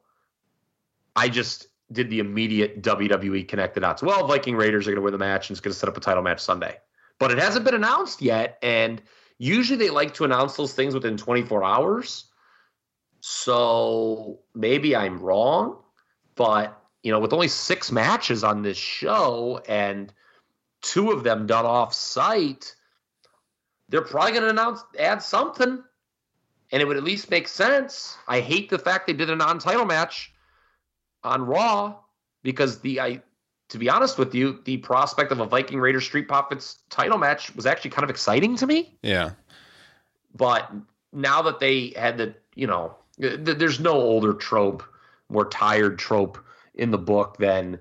I just did the immediate WWE connect the dots. Well, Viking Raiders are going to win the match and it's going to set up a title match Sunday, but it hasn't been announced yet. And usually they like to announce those things within 24 hours. So maybe I'm wrong, but you know, with only six matches on this show and two of them done off site, they're probably going to announce add something, and it would at least make sense. I hate the fact they did a non-title match on Raw because the I, to be honest with you, the prospect of a Viking Raiders Street Profits title match was actually kind of exciting to me. Yeah. But now that they had the, you know, th- there's no older trope, more tired trope in the book than,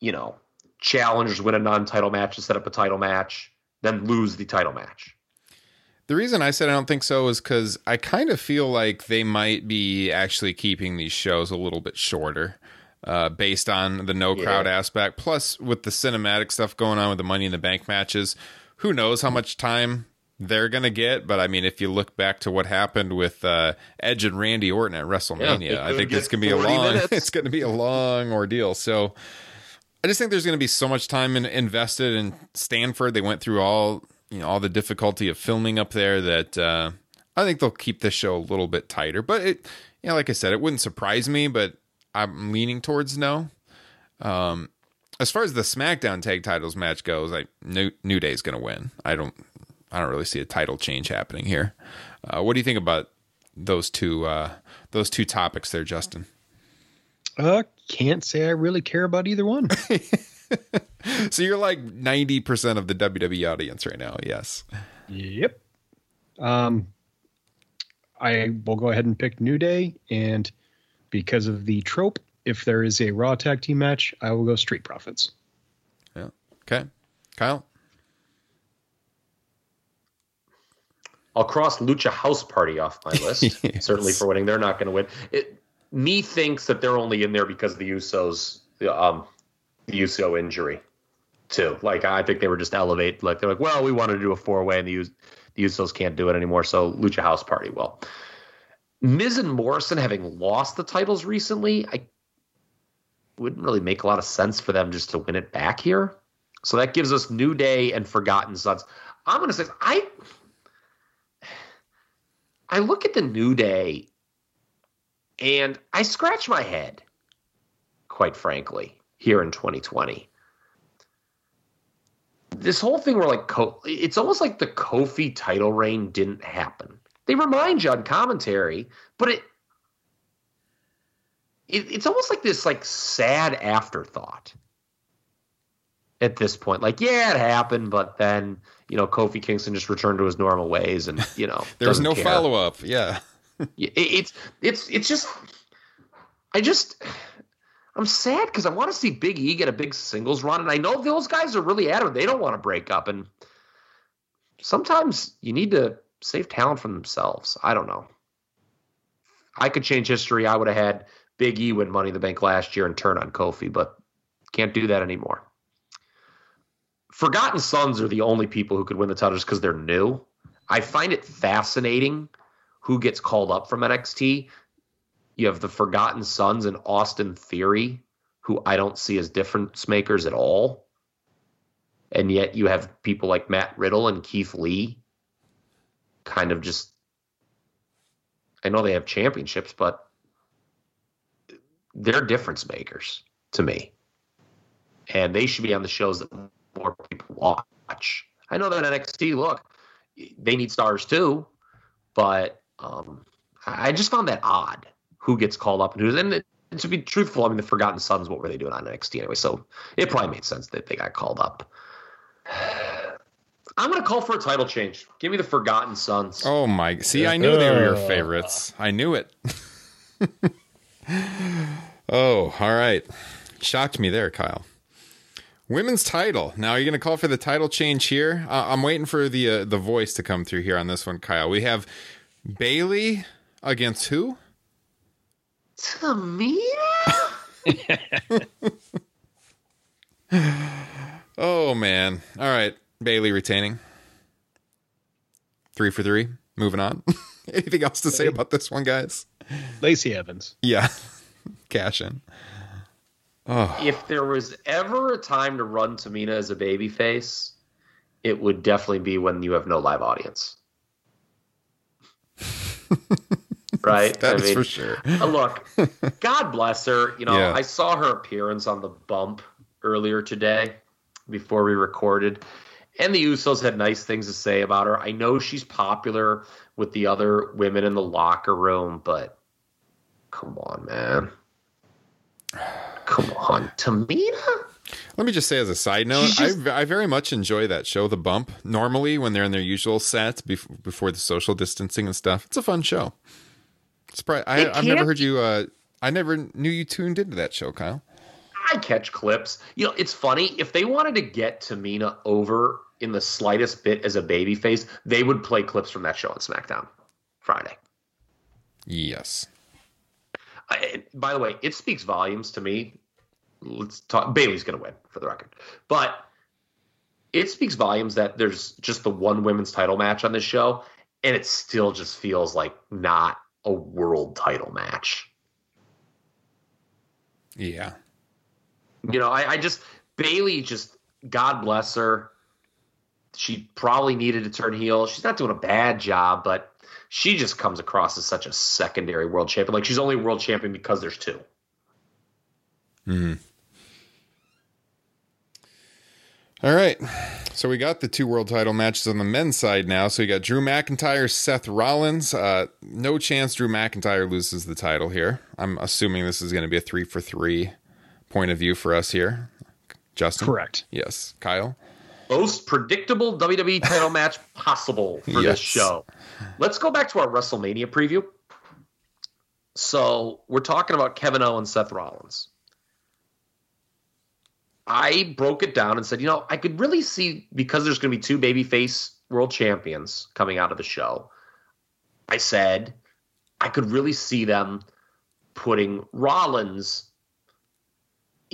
you know, challengers win a non-title match to set up a title match, then lose the title match. The reason I said I don't think so is because I kind of feel like they might be actually keeping these shows a little bit shorter, uh, based on the no crowd Yeah. aspect. Plus, with the cinematic stuff going on with the Money in the Bank matches, who knows how much time they're gonna get? But I mean, if you look back to what happened with uh, Edge and Randy Orton at WrestleMania, it I think it's gonna be a long. minutes. [LAUGHS] It's gonna be a long ordeal. So. I just think there's going to be so much time in, invested in Stamford. They went through all you know all the difficulty of filming up there that uh, I think they'll keep this show a little bit tighter. But it, you know, like I said, it wouldn't surprise me. But I'm leaning towards no. Um, as far as the SmackDown Tag Titles match goes, I New New Day's going to win. I don't I don't really see a title change happening here. Uh, what do you think about those two uh, those two topics there, Justin? Uh, can't say I really care about either one. [LAUGHS] So you're like 90% of the WWE audience right now. Yes. yep. Um, I will go ahead and pick New Day, and because of the trope, if there is a Raw tag team match, I will go Street Profits. Yeah. Okay. Kyle? I'll cross Lucha House Party off my list. Yes. [LAUGHS] Certainly for winning, they're not going to win. It, me thinks that they're only in there because of the Usos, the, um, the Uso injury, too. Like I think they were just elevate. Like they're like, well, we wanted to do a four way, and the, Us- the Usos can't do it anymore. So Lucha House Party will. Miz and Morrison having lost the titles recently, I wouldn't really make a lot of sense for them just to win it back here. So that gives us New Day and Forgotten Sons. I'm going to say I I look at the New Day and I scratch my head, quite frankly, here in 2020. this whole thing where like it's almost like the Kofi title reign didn't happen. They remind you on commentary, but it, it it's almost like this like sad afterthought at this point. Like, yeah, it happened, but then you know Kofi Kingston just returned to his normal ways, and you know [LAUGHS] There was no follow up. Yeah. Yeah, it- it's it's it's just I just I'm sad because I want to see Big E get a big singles run, and I know those guys are really adamant they don't want to break up, and sometimes you need to save talent from themselves. I don't know. I could change history. I would have had Big E win Money in the Bank last year and turn on Kofi, but can't do that anymore. Forgotten Sons are the only people who could win the titles because they're new. I find it fascinating who gets called up from NXT. You have the Forgotten Sons and Austin Theory, who I don't see as difference makers at all. And yet you have people like Matt Riddle and Keith Lee kind of just I know they have championships, but they're difference makers to me. And they should be on the shows that more people watch. I know that NXT, look, they need stars too, but um, I just found that odd who gets called up and who's and to be truthful, I mean the Forgotten Sons, what were they doing on NXT anyway? So it probably made sense that they got called up. I'm gonna call for a title change. Give me the Forgotten Sons. Oh my! See, I knew they were your favorites. I knew it. [LAUGHS] oh, all right. Shocked me there, Kyle. Women's title. Now, are you going to call for the title change here? Uh, I'm waiting for the uh, the voice to come through here on this one, Kyle. We have Bayley against who? Tamina? [LAUGHS] Oh man! All right, Bayley retaining. Three for three. Moving on. [LAUGHS] Anything else to say about this one, guys? Lacey Evans. Yeah, [LAUGHS] cash in. Oh, If there was ever a time to run Tamina as a babyface, it would definitely be when you have no live audience. [LAUGHS] right? that I is mean, for sure. Uh, look, God bless her. You know, Yeah. I saw her appearance on the bump earlier today before we recorded. And the Usos had nice things to say about her. I know she's popular with the other women in the locker room, but come on, man. Come on. Tamina? Let me just say as a side note, just- I, I very much enjoy that show, The Bump. Normally, when they're in their usual set bef- before the social distancing and stuff, it's a fun show. Surprise! I, I've never heard you. Uh, I never knew you tuned into that show, Kyle. I catch clips. You know, it's funny. If they wanted to get Tamina over in the slightest bit as a babyface, they would play clips from that show on SmackDown Friday. Yes. I, by the way, it speaks volumes to me. Let's talk. Bayley's going to win for the record, but it speaks volumes that there's just the one women's title match on this show, and it still just feels like not a world title match. Yeah. You know, I, I just Bayley just God bless her. She probably needed to turn heel. She's not doing a bad job, but she just comes across as such a secondary world champion. Like she's only world champion because there's two. Hmm. All right. So we got the two world title matches on the men's side now. So we got Drew McIntyre, Seth Rollins. Uh, no chance Drew McIntyre loses the title here. I'm assuming this is going to be a three for three point of view for us here. Justin? Correct. Yes. Kyle? Most predictable WWE title [LAUGHS] match possible for Yes. this show. Let's go back to our WrestleMania preview. So we're talking about Kevin Owens, and Seth Rollins. I broke it down and said, you know, I could really see because there's going to be two babyface world champions coming out of the show. I said I could really see them putting Rollins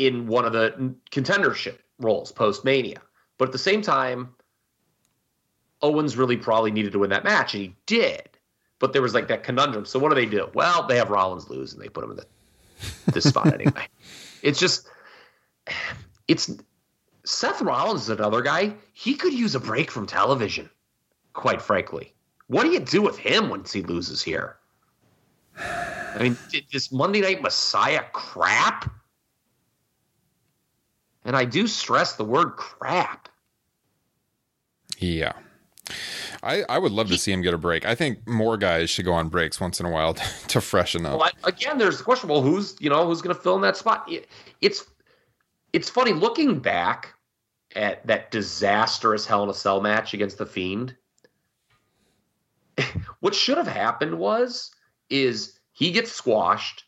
in one of the contendership roles post Mania. But at the same time, Owens really probably needed to win that match, and he did. But there was like that conundrum. So what do they do? Well, they have Rollins lose, and they put him in the this spot [LAUGHS] anyway. It's just, it's Seth Rollins is another guy. He could use a break from television, quite frankly. What do you do with him once he loses here? I mean, this Monday Night Messiah crap. And I do stress the word crap. Yeah. I, I would love to see him get a break. I think more guys should go on breaks once in a while [LAUGHS] to freshen up. Well, again, there's the question. Well, who's you know who's going to fill in that spot? It, it's it's funny looking back at that disastrous Hell in a Cell match against the Fiend. [LAUGHS] what should have happened was is he gets squashed.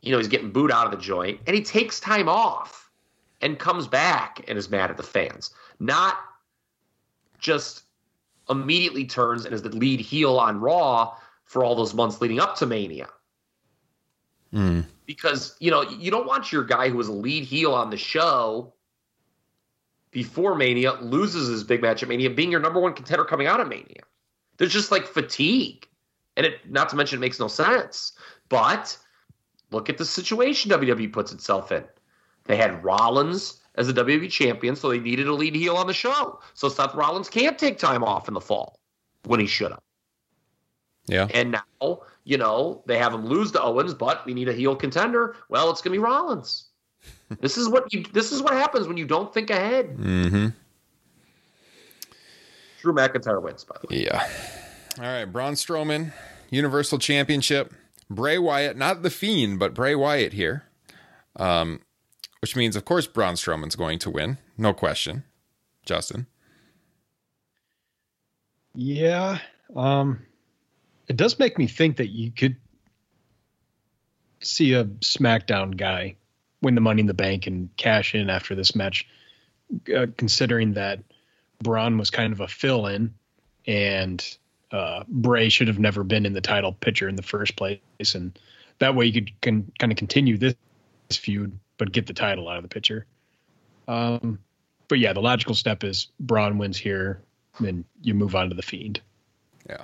You know, he's getting booed out of the joint, and he takes time off and comes back and is mad at the fans. Not just immediately turns and is the lead heel on Raw for all those months leading up to Mania. Mm. Because, you know, you don't want your guy who was a lead heel on the show before Mania loses his big match at Mania being your number one contender coming out of Mania. There's just like fatigue. And it not to mention it makes no sense. But look at the situation WWE puts itself in. They had Rollins as the WWE champion, so they needed a lead heel on the show. So Seth Rollins can't take time off in the fall when he should have. Yeah. And now, you know, they have him lose to Owens, but we need a heel contender. Well, it's going to be Rollins. [LAUGHS] this is what you. This is what happens when you don't think ahead. Mm-hmm. Drew McIntyre wins, by the way. Yeah. All right, Braun Strowman, Universal Championship. Bray Wyatt, not the Fiend, but Bray Wyatt here. Um, which means, of course, Braun Strowman's going to win, no question. Justin. Yeah. Um, it does make me think that you could see a SmackDown guy win the Money in the Bank and cash in after this match, uh, considering that Braun was kind of a fill in and uh, Bray should have never been in the title picture in the first place. And that way you could can, kind of continue this feud, but get the title out of the picture. Um, but yeah, the logical step is Braun wins here, then you move on to the Fiend. Yeah.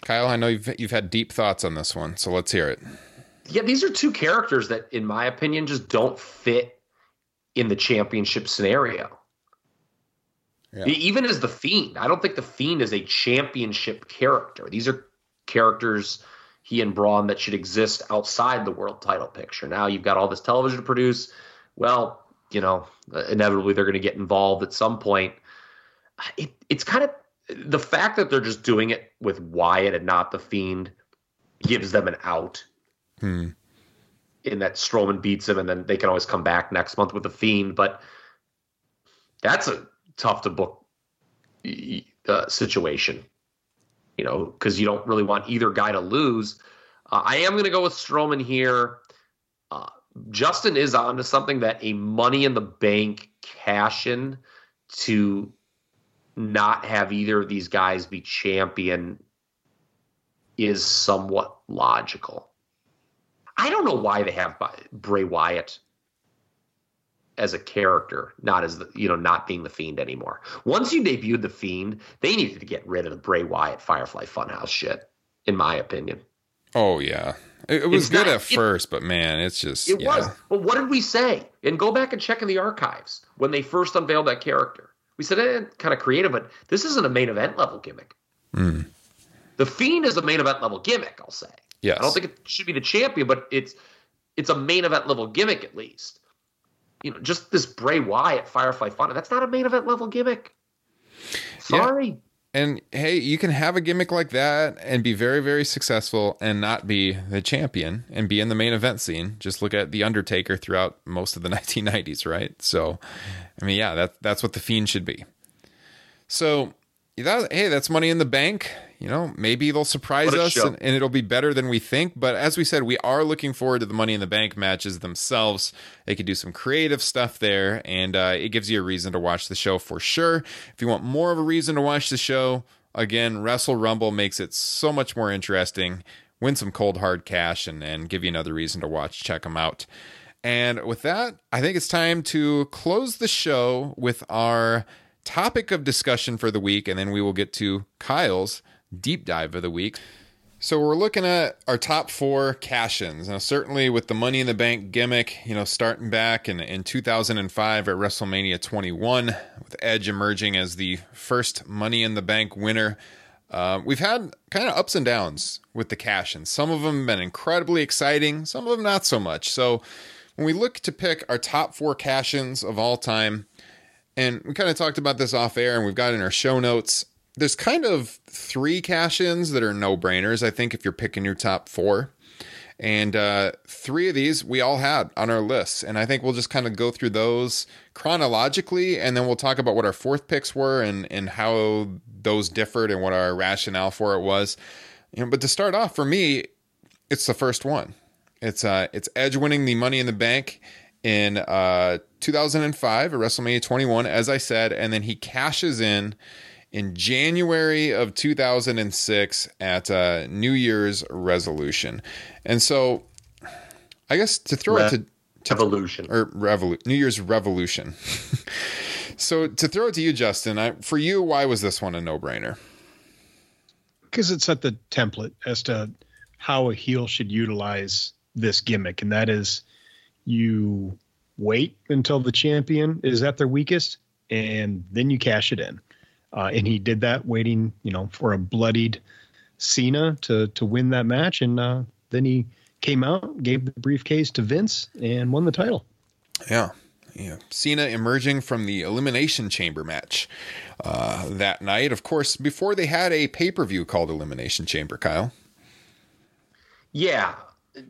Kyle, I know you've you've had deep thoughts on this one, so let's hear it. Yeah, these are two characters that, in my opinion, just don't fit in the championship scenario. Yeah. Even as the Fiend, I don't think the Fiend is a championship character. These are characters he and Braun that should exist outside the world title picture. Now you've got all this television to produce. Well, you know, inevitably they're going to get involved at some point. It, it's kind of the fact that they're just doing it with Wyatt and not the Fiend gives them an out. Hmm. In that Strowman beats him, and then they can always come back next month with the Fiend. But that's a tough to book uh, situation, you know, because you don't really want either guy to lose. Uh, I am going to go with Strowman here. Uh, Justin is onto something that a Money in the Bank cash in to not have either of these guys be champion is somewhat logical. I don't know why they have Bray Wyatt as a character, not as the you know, not being the Fiend anymore. Once you debuted the Fiend, they needed to get rid of the Bray Wyatt Firefly Funhouse shit, in my opinion. Oh yeah, it, it was It's good not- at first, but man, it's just It yeah. was. But what did we say? And go back and check in the archives when they first unveiled that character. We said, eh, kind of creative, but this isn't a main event level gimmick. Mm. The Fiend is a main event level gimmick, I'll say. Yes. I don't think it should be the champion, but it's it's a main event level gimmick at least. You know, just this Bray Wyatt Firefly Fun. That's not a main event level gimmick. Sorry. And hey, you can have a gimmick like that and be very, very successful and not be the champion and be in the main event scene. Just look at The Undertaker throughout most of the [LAUGHS] 1990s, right? So, I mean, yeah, that, that's what The Fiend should be. So, that, hey, that's money in the bank. You know, maybe they'll surprise us and, and it'll be better than we think. But as we said, we are looking forward to the money in the bank matches themselves. They could do some creative stuff there, and uh, it gives you a reason to watch the show for sure. If you want more of a reason to watch the show, again, Wrestle Rumble makes it so much more interesting. Win some cold hard cash and, and give you another reason to watch. Check them out. And with that, I think it's time to close the show with our topic of discussion for the week, and then we will get to Kyle's deep dive of the week. So we're looking at our top four cash-ins. Now, certainly with the Money in the Bank gimmick, you know, starting back in, in 2005 at WrestleMania 21, with Edge emerging as the first Money in the Bank winner. Uh, we've had kind of ups and downs with the cash-ins. Some of them have been incredibly exciting, some of them not so much. So when we look to pick our top four cash-ins of all time, and we kind of talked about this off air and we've got in our show notes. There's kind of three cash ins that are no brainers, I think, if you're picking your top four. And uh, three of these we all had on our lists. And I think we'll just kind of go through those chronologically. And then we'll talk about what our fourth picks were and, and how those differed and what our rationale for it was. You know, but to start off, for me, it's the first one. It's uh, it's Edge winning the Money in the Bank in uh 2005 at WrestleMania 21, as I said, and then he cashes in in January of 2006 at uh, New Year's Resolution. And so, I guess to throw Re- it to, to Evolution. or revolu- New Year's Revolution. [LAUGHS] so to throw it to you, Justin, I, for you, why was this one a no-brainer? because it set the template as to how a heel should utilize this gimmick, and that is you wait until the champion is at their weakest, and then you cash it in. Uh, and he did that, waiting, you know, for a bloodied Cena to to win that match, and uh, then he came out, gave the briefcase to Vince, and won the title. Yeah. Yeah. Cena emerging from the Elimination Chamber match uh, that night. Of course, before they had a pay per view called Elimination Chamber, Kyle. Yeah,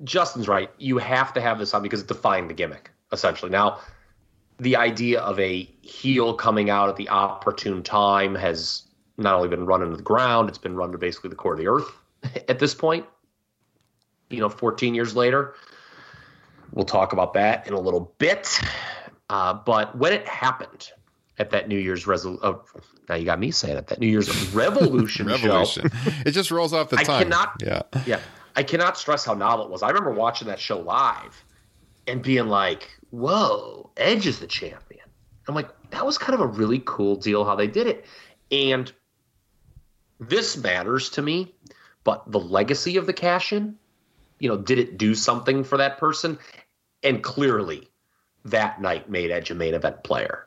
Justin's right. You have to have this on because it defined the gimmick, essentially. Now, the idea of a heel coming out at the opportune time has not only been run into the ground, it's been run to basically the core of the earth at this point. You know, 14 years later. We'll talk about that in a little bit. Uh, but when it happened at that New Year's resolution, oh, now you got me saying it, that New Year's [LAUGHS] Revolution, show. Revolution. it just rolls off the I tongue. cannot- Yeah. Yeah. I cannot stress how novel it was. I remember watching that show live and being like, whoa, Edge is the champion. I'm like, that was kind of a really cool deal how they did it. And this matters to me, but the legacy of the cash in, you know, did it do something for that person? And clearly, that night made Edge a main event player.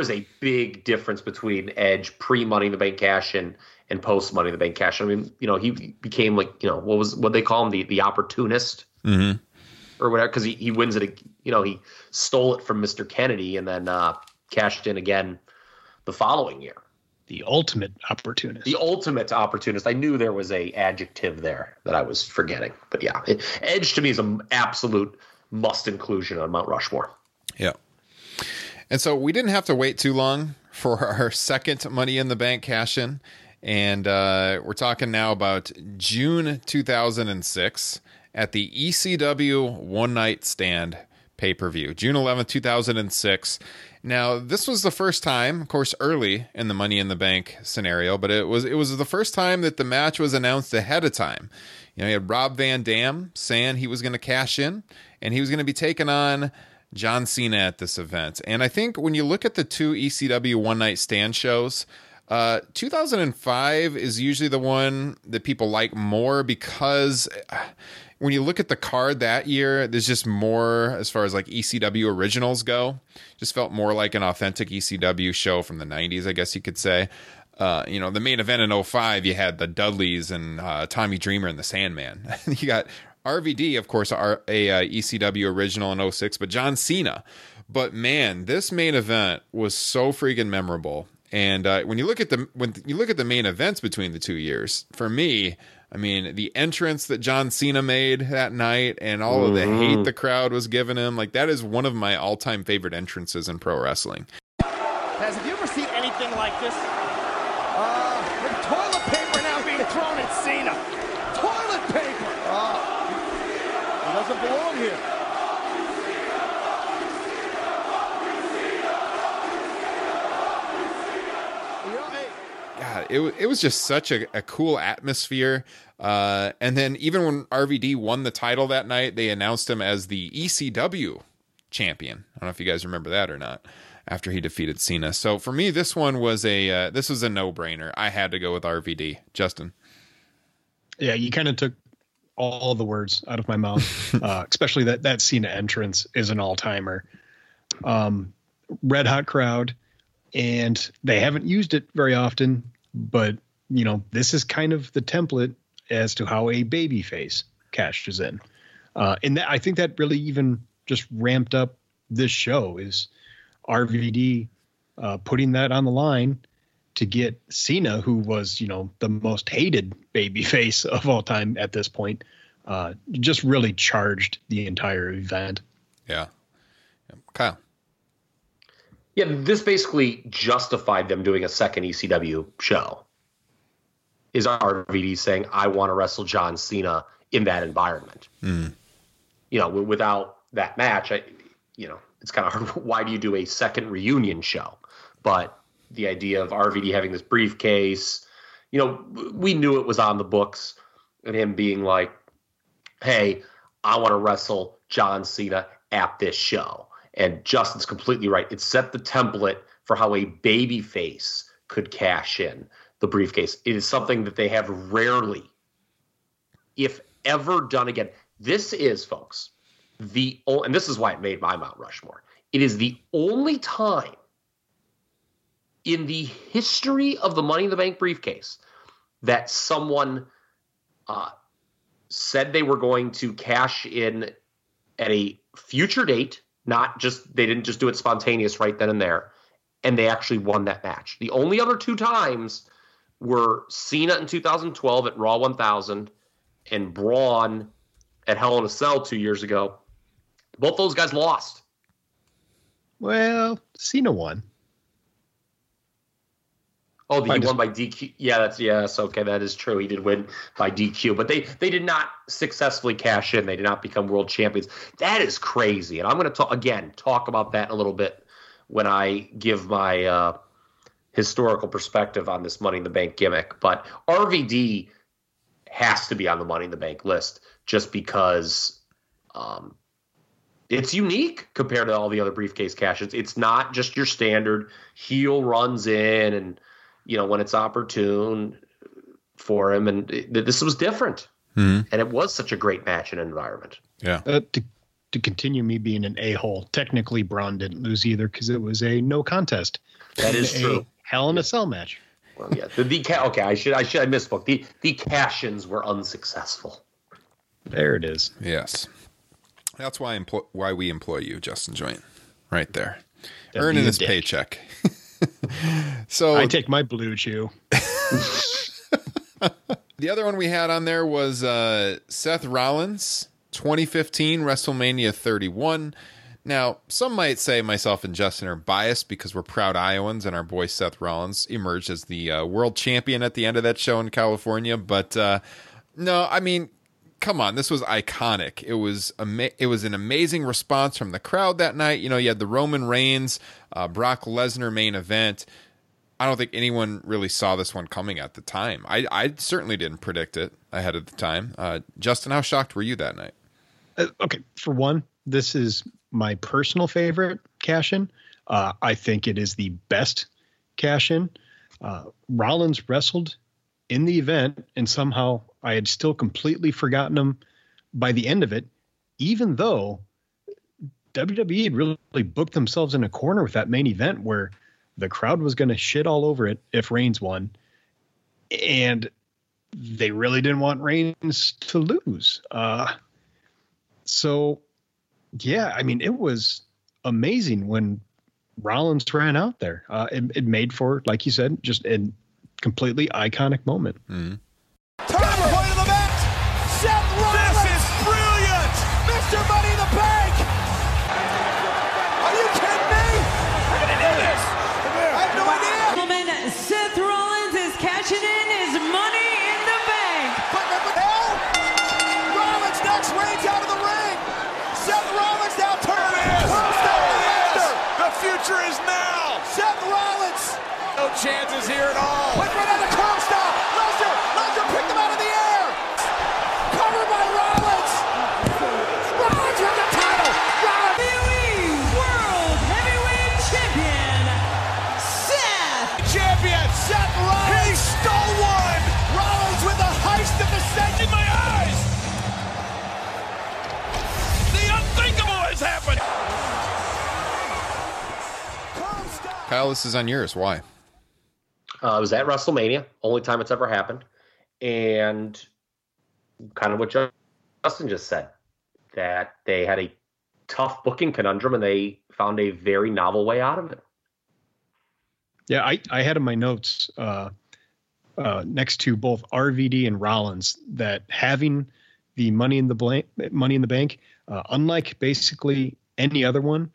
There's a big difference between Edge pre Money in the Bank cash in and post Money in the Bank cash. I mean, you know, he became like, you know, what was what they call him the the opportunist Mm-hmm. or whatever because he, he wins it. You know, he stole it from Mr. Kennedy and then uh, cashed in again the following year. The ultimate opportunist. The ultimate opportunist. I knew there was a adjective there that I was forgetting, but yeah, it, Edge to me is an absolute must inclusion on Mount Rushmore. Yeah. And so we didn't have to wait too long for [LAUGHS] our second Money in the Bank cash in. And uh, we're talking now about June 2006 at the ECW One Night Stand pay per view, June 11th, 2006. Now, this was the first time, of course, early in the Money in the Bank scenario, but it was it was the first time that the match was announced ahead of time. You know, you had Rob Van Dam saying he was going to cash in, and he was going to be taking on John Cena at this event. And I think when you look at the two ECW One Night Stand shows, uh, 2005 is usually the one that people like more because uh, when you look at the card that year, there's just more as far as like ECW originals go. Just felt more like an authentic ECW show from the 90s, I guess you could say. Uh, you know, the main event in 05, you had the Dudleys and uh, Tommy Dreamer and the Sandman. [LAUGHS] you got RVD, of course, are a uh, ECW original in 06, but John Cena. But man, this main event was so freaking memorable. And uh, when you look at the when you look at the main events between the two years, for me, I mean, the entrance that John Cena made that night and all of the hate the crowd was giving him, like that is one of my all-time favorite entrances in pro wrestling. Guys, have you ever seen anything like this? Uh, the toilet paper now being thrown at Cena. Toilet paper! Uh, he doesn't belong here. You know, hey, God, it it was just such a, a cool atmosphere. Uh, and then even when RVD won the title that night, they announced him as the ECW champion. I don't know if you guys remember that or not. After he defeated Cena, so for me, this one was a uh, this was a no brainer. I had to go with RVD. Justin, Yeah, you kind of took all the words out of my mouth, [LAUGHS] uh, especially that that Cena entrance is an all timer. Um, red hot crowd, and they haven't used it very often, but you know this is kind of the template as to how a baby face cashes in, uh, and that, I think that really even just ramped up this show is RVD uh, putting that on the line to get Cena, who was, you know, the most hated baby face of all time at this point, uh, just really charged the entire event. yeah, Kyle, Yeah, this basically justified them doing a second ECW show. Is RVD saying, I want to wrestle John Cena in that environment? Hmm. You know, w- without that match, I, you know, it's kind of hard. [LAUGHS] Why do you do a second reunion show? But the idea of RVD having this briefcase, you know, we knew it was on the books and him being like, hey, I want to wrestle John Cena at this show. And Justin's completely right. It set the template for how a baby face could cash in the briefcase. It is something that they have rarely, if ever, done again. This is, folks, the and this is why it made my Mount Rushmore. It is the only time in the history of the Money in the Bank briefcase that someone uh, said they were going to cash in at a future date, not just they didn't just do it spontaneous right then and there, and they actually won that match. The only other two times were Cena in 2012 at Raw 1000 and Braun at Hell in a Cell two years ago. Both those guys lost. Well, Cena won. Oh, he won by DQ. Yeah, that's yes. Okay, that is true. He did win by DQ, but they they did not successfully cash in. They did not become world champions. That is crazy, and I'm going to talk again. Talk about that in a little bit when I give my uh, historical perspective on this Money in the Bank gimmick. But RVD has to be on the Money in the Bank list just because um, it's unique compared to all the other briefcase cashes. It's not just your standard heel runs in and you know when it's opportune for him, and it, this was different. Mhm. And it was such a great match and environment. yeah, Uh, to to continue me being an a hole, technically Braun didn't lose either because it was a no contest. That is a true. Hell in a Cell match. Well, yeah, the, the ca- okay, I should I should I misspoke. The the cash-ins were unsuccessful. There it is. yes. That's why employ- why we employ you, Justin Joint, right there, earning his dick. paycheck. [LAUGHS] [LAUGHS] so I take my BlueChew. [LAUGHS] The other one we had on there was uh, Seth Rollins, 2015 WrestleMania 31. Now, some might say myself and Justin are biased because we're proud Iowans and our boy Seth Rollins emerged as the uh, world champion at the end of that show in California. But uh, no, I mean, come on, this was iconic. It was ama- it was an amazing response from the crowd that night. You know, you had the Roman Reigns, uh, Brock Lesnar main event. I don't think anyone really saw this one coming at the time. I, I certainly didn't predict it ahead of the time. Uh, Justin, how shocked were you that night? Uh, okay, for one, this is my personal favorite cash in. Uh, I think it is the best cash in. Uh, Rollins wrestled in the event, and somehow I had still completely forgotten him by the end of it, even though WWE had really booked themselves in a corner with that main event where the crowd was going to shit all over it if Reigns won. And they really didn't want Reigns to lose. Uh, so, yeah, I mean, it was amazing when Rollins ran out there. Uh, it, it made for, like you said, just a completely iconic moment. Turn chances here at all. Went right on the Curb Stomp. Lesnar, Lesnar picked him out of the air. Covered by Rollins. Rollins with the title. Rollins. WWE World Heavyweight Champion, Seth. Champion Seth Rollins. He stole one. Rollins with the heist of the century. In my eyes. The unthinkable has happened. Kyle, this is on yours. Why? Uh, it was at WrestleMania, only time it's ever happened, and kind of what Justin just said that they had a tough booking conundrum and they found a very novel way out of it. Yeah, I, I had in my notes uh, uh, next to both RVD and Rollins that having the money in the blank, money in the bank, uh, unlike basically any other one,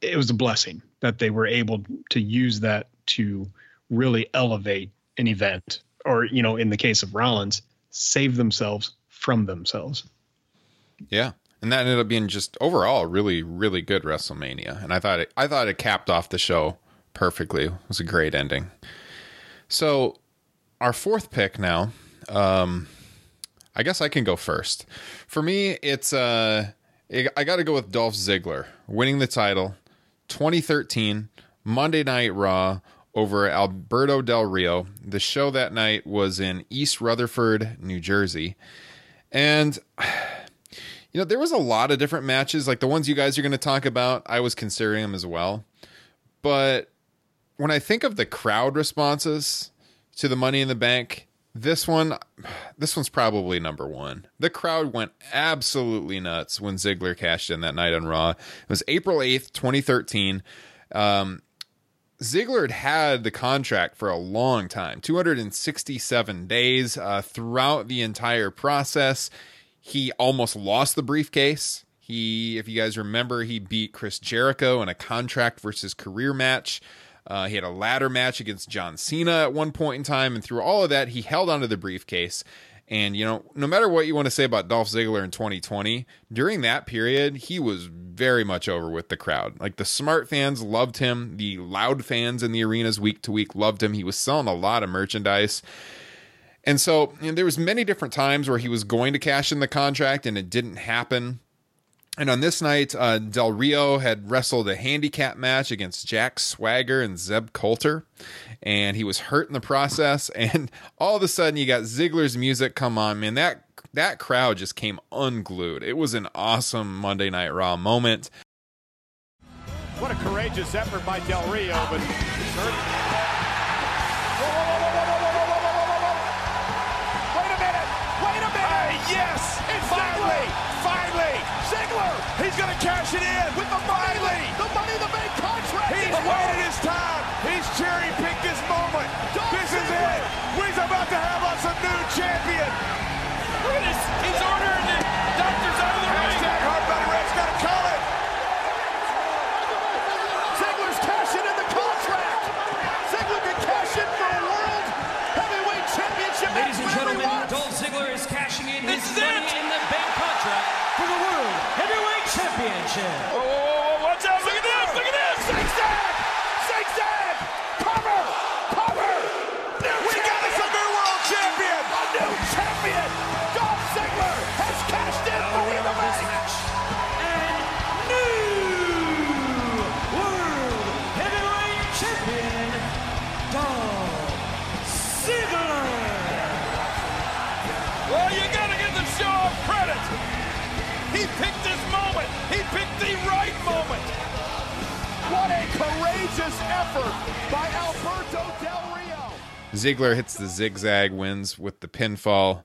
it was a blessing that they were able to use that to really elevate an event, or you know, in the case of Rollins, save themselves from themselves. Yeah. And that ended up being just overall really, really good WrestleMania. And I thought it I thought it capped off the show perfectly. It was a great ending. So our fourth pick now, um I guess I can go first. For me, it's uh I got to go with Dolph Ziggler winning the title 2013 Monday Night Raw over Alberto Del Rio. The show that night was in East Rutherford, New Jersey. And [SIGHS] you know, there was a lot of different matches like the ones you guys are going to talk about. I was considering them as well. But when I think of the crowd responses to the Money in the Bank, this one [SIGHS] this one's probably number 1. The crowd went absolutely nuts when Ziggler cashed in that night on Raw. It was April 8th, 2013. Um Ziggler had had the contract for a long time 267 days. Uh, throughout the entire process, he almost lost the briefcase. He, if you guys remember, he beat Chris Jericho in a contract versus career match. Uh, he had a ladder match against John Cena at one point in time, and through all of that, he held onto the briefcase. And you know, no matter what you want to say about Dolph Ziggler in 2020, during that period, he was very much over with the crowd. Like the smart fans loved him, the loud fans in the arenas week to week loved him. He was selling a lot of merchandise. And so you know, there was many different times where he was going to cash in the contract and it didn't happen. And on this night, uh, Del Rio had wrestled a handicap match against Jack Swagger and Zeb Colter, and he was hurt in the process. [LAUGHS] And all of a sudden, you got Ziggler's music come on, man. That that crowd just came unglued. It was an awesome Monday Night Raw moment. What a courageous effort by Del Rio, but it in with the Championship. Courageous effort by Alberto Del Rio! Ziggler hits the zigzag, wins with the pinfall.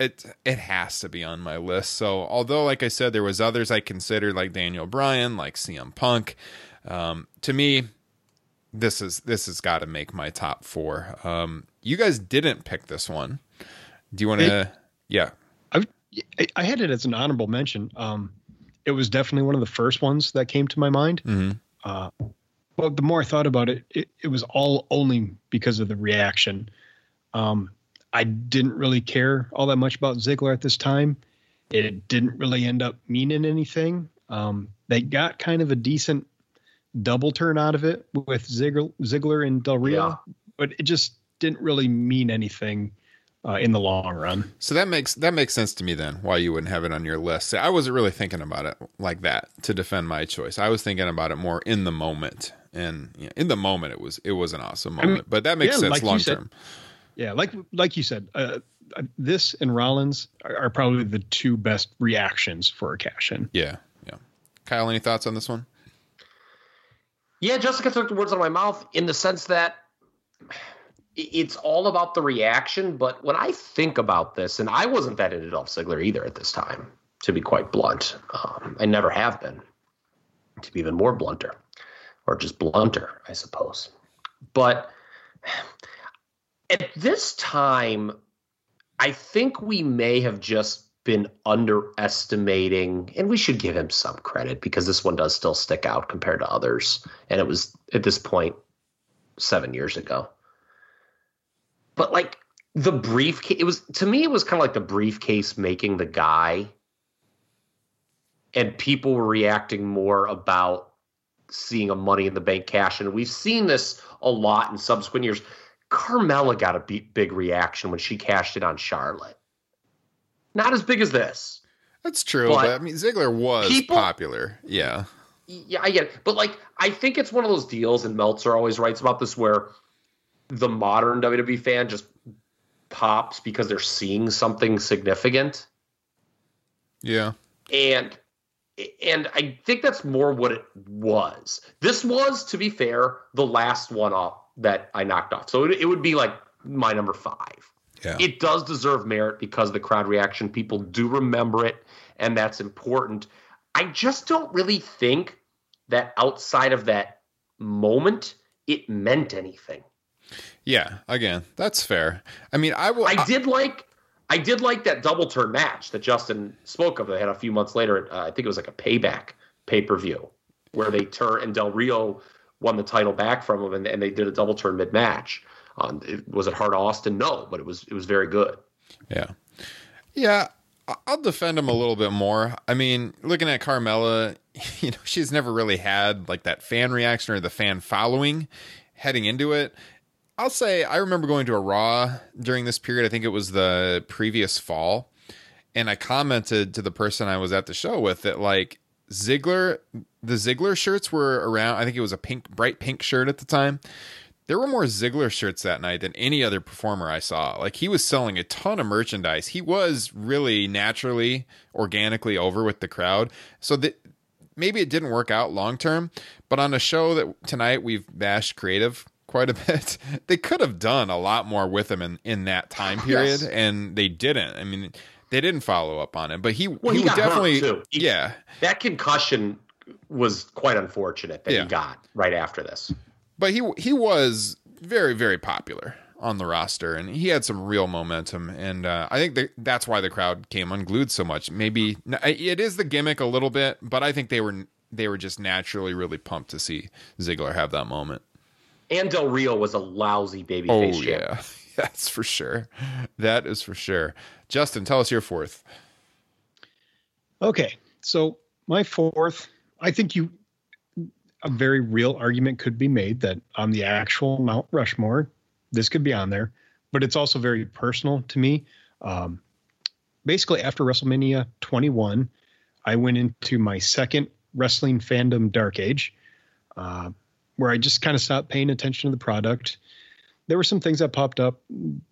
It it has to be on my list. So although, like I said, there was others I considered, like Daniel Bryan, like CM Punk. Um, to me, this is this has got to make my top four. Um, you guys didn't pick this one. Do you want to? Yeah, I, I had it as an honorable mention. Um, it was definitely one of the first ones that came to my mind. Mhm. Uh, but the more I thought about it, it, it was all only because of the reaction. Um, I didn't really care all that much about Ziggler at this time. It didn't really end up meaning anything. Um, they got kind of a decent double turn out of it with Ziggler, Ziggler and Del Rio, Yeah. but it just didn't really mean anything uh, in the long run. So that makes that makes sense to me then. Why you wouldn't have it on your list? I wasn't really thinking about it like that to defend my choice. I was thinking about it more in the moment, and you know, in the moment it was it was an awesome mean, moment. but that makes yeah, sense like long said, term. Yeah, like like you said, uh, uh, this and Rollins are, are probably the two best reactions for a cash in. Yeah, yeah. Kyle, any thoughts on this one? Yeah, Jessica took the words out of my mouth in the sense that it's all about the reaction. But when I think about this, and I wasn't that into Dolph Ziggler either at this time, to be quite blunt, um, I never have been, to be even more blunter, or just blunter, I suppose. But at this time, I think we may have just been underestimating, and we should give him some credit because this one does still stick out compared to others. And it was at this point seven years ago. But like the briefcase, it was to me, it was kind of like the briefcase making the guy, and people were reacting more about seeing a money in the bank cash. And we've seen this a lot in subsequent years. Carmella got a big reaction when she cashed it on Charlotte. Not as big as this. That's true, But but, I mean Ziggler was people- popular. Yeah. Yeah, I get it. But like, I think it's one of those deals, and Meltzer always writes about this, where the modern WWE fan just pops because they're seeing something significant. Yeah. and and I think that's more what it was. This was, to be fair, the last one off that I knocked off. So it, it would be like my number five. Yeah. It does deserve merit because of the crowd reaction. People do remember it, and that's important. I just don't really think that outside of that moment, it meant anything. Yeah. Again, that's fair. I mean, I will. I did like I did like that double turn match that Justin spoke of. They had a few months later. Uh, I think it was like a payback pay per view where they turn and Del Rio won the title back from him, and, and they did a double turn mid match. Um, it, was it Hart Austin? No, but it was it was very good. Yeah. Yeah. I'll defend him a little bit more. I mean, looking at Carmella, [LAUGHS] you know, she's never really had like that fan reaction or the fan following heading into it. I'll say I remember going to a Raw during this period. I think it was the previous fall. And I commented to the person I was at the show with that like Ziggler, the Ziggler shirts were around. I think it was a pink, bright pink shirt at the time. There were more Ziggler shirts that night than any other performer I saw. Like he was selling a ton of merchandise. He was really naturally, organically over with the crowd. So that maybe it didn't work out long term, but on a show that tonight we've bashed creative quite a bit, [LAUGHS] they could have done a lot more with him in, in that time [SIGHS] period, Yes. and they didn't. I mean, they didn't follow up on it, but he Well, he, he would got hurt, definitely too. He- yeah. That concussion was quite unfortunate that Yeah. he got right after this. but he he was very very popular on the roster and he had some real momentum and uh, i think that that's why the crowd came unglued so much maybe it is the gimmick a little bit but i think they were they were just naturally really pumped to see ziggler have that moment And Del Rio was a lousy babyface oh champ. yeah. [LAUGHS] That's for sure. That is for sure. Justin tell us your fourth. Okay, so my fourth, I think you a very real argument could be made that on the actual Mount Rushmore, this could be on there, but it's also very personal to me. Um, basically, after WrestleMania 21, I went into my second wrestling fandom dark age, uh, where I just kind of stopped paying attention to the product. There were some things that popped up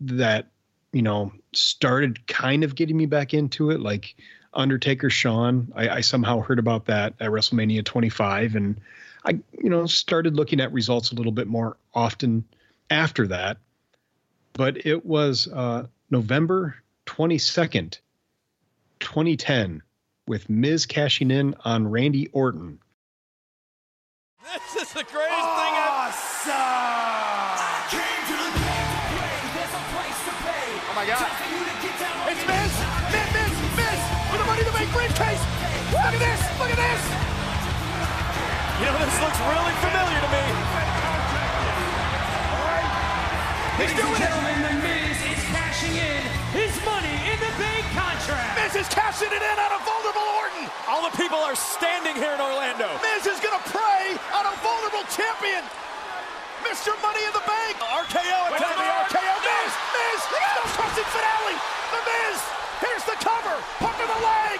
that you know started kind of getting me back into it, like Undertaker Shawn. I, I somehow heard about that at WrestleMania 25, and I, you know, started looking at results a little bit more often after that. But it was uh, November 22nd, 2010, with Miz cashing in on Randy Orton. This is the greatest thing I've Oh my god. It's Miz! Miz, Miz, Miz! With the money to make briefcase! Look at this! Look at this! You know, this looks really familiar to me. He's Ladies doing and it! Is cashing it in on a vulnerable Orton. All the people are standing here in Orlando. Miz is going to prey on a vulnerable champion. Mr. Money in the Bank. RKO for the RKO. Miz, Miz, no twisted finale. The Miz, here's the cover. Hook of the leg.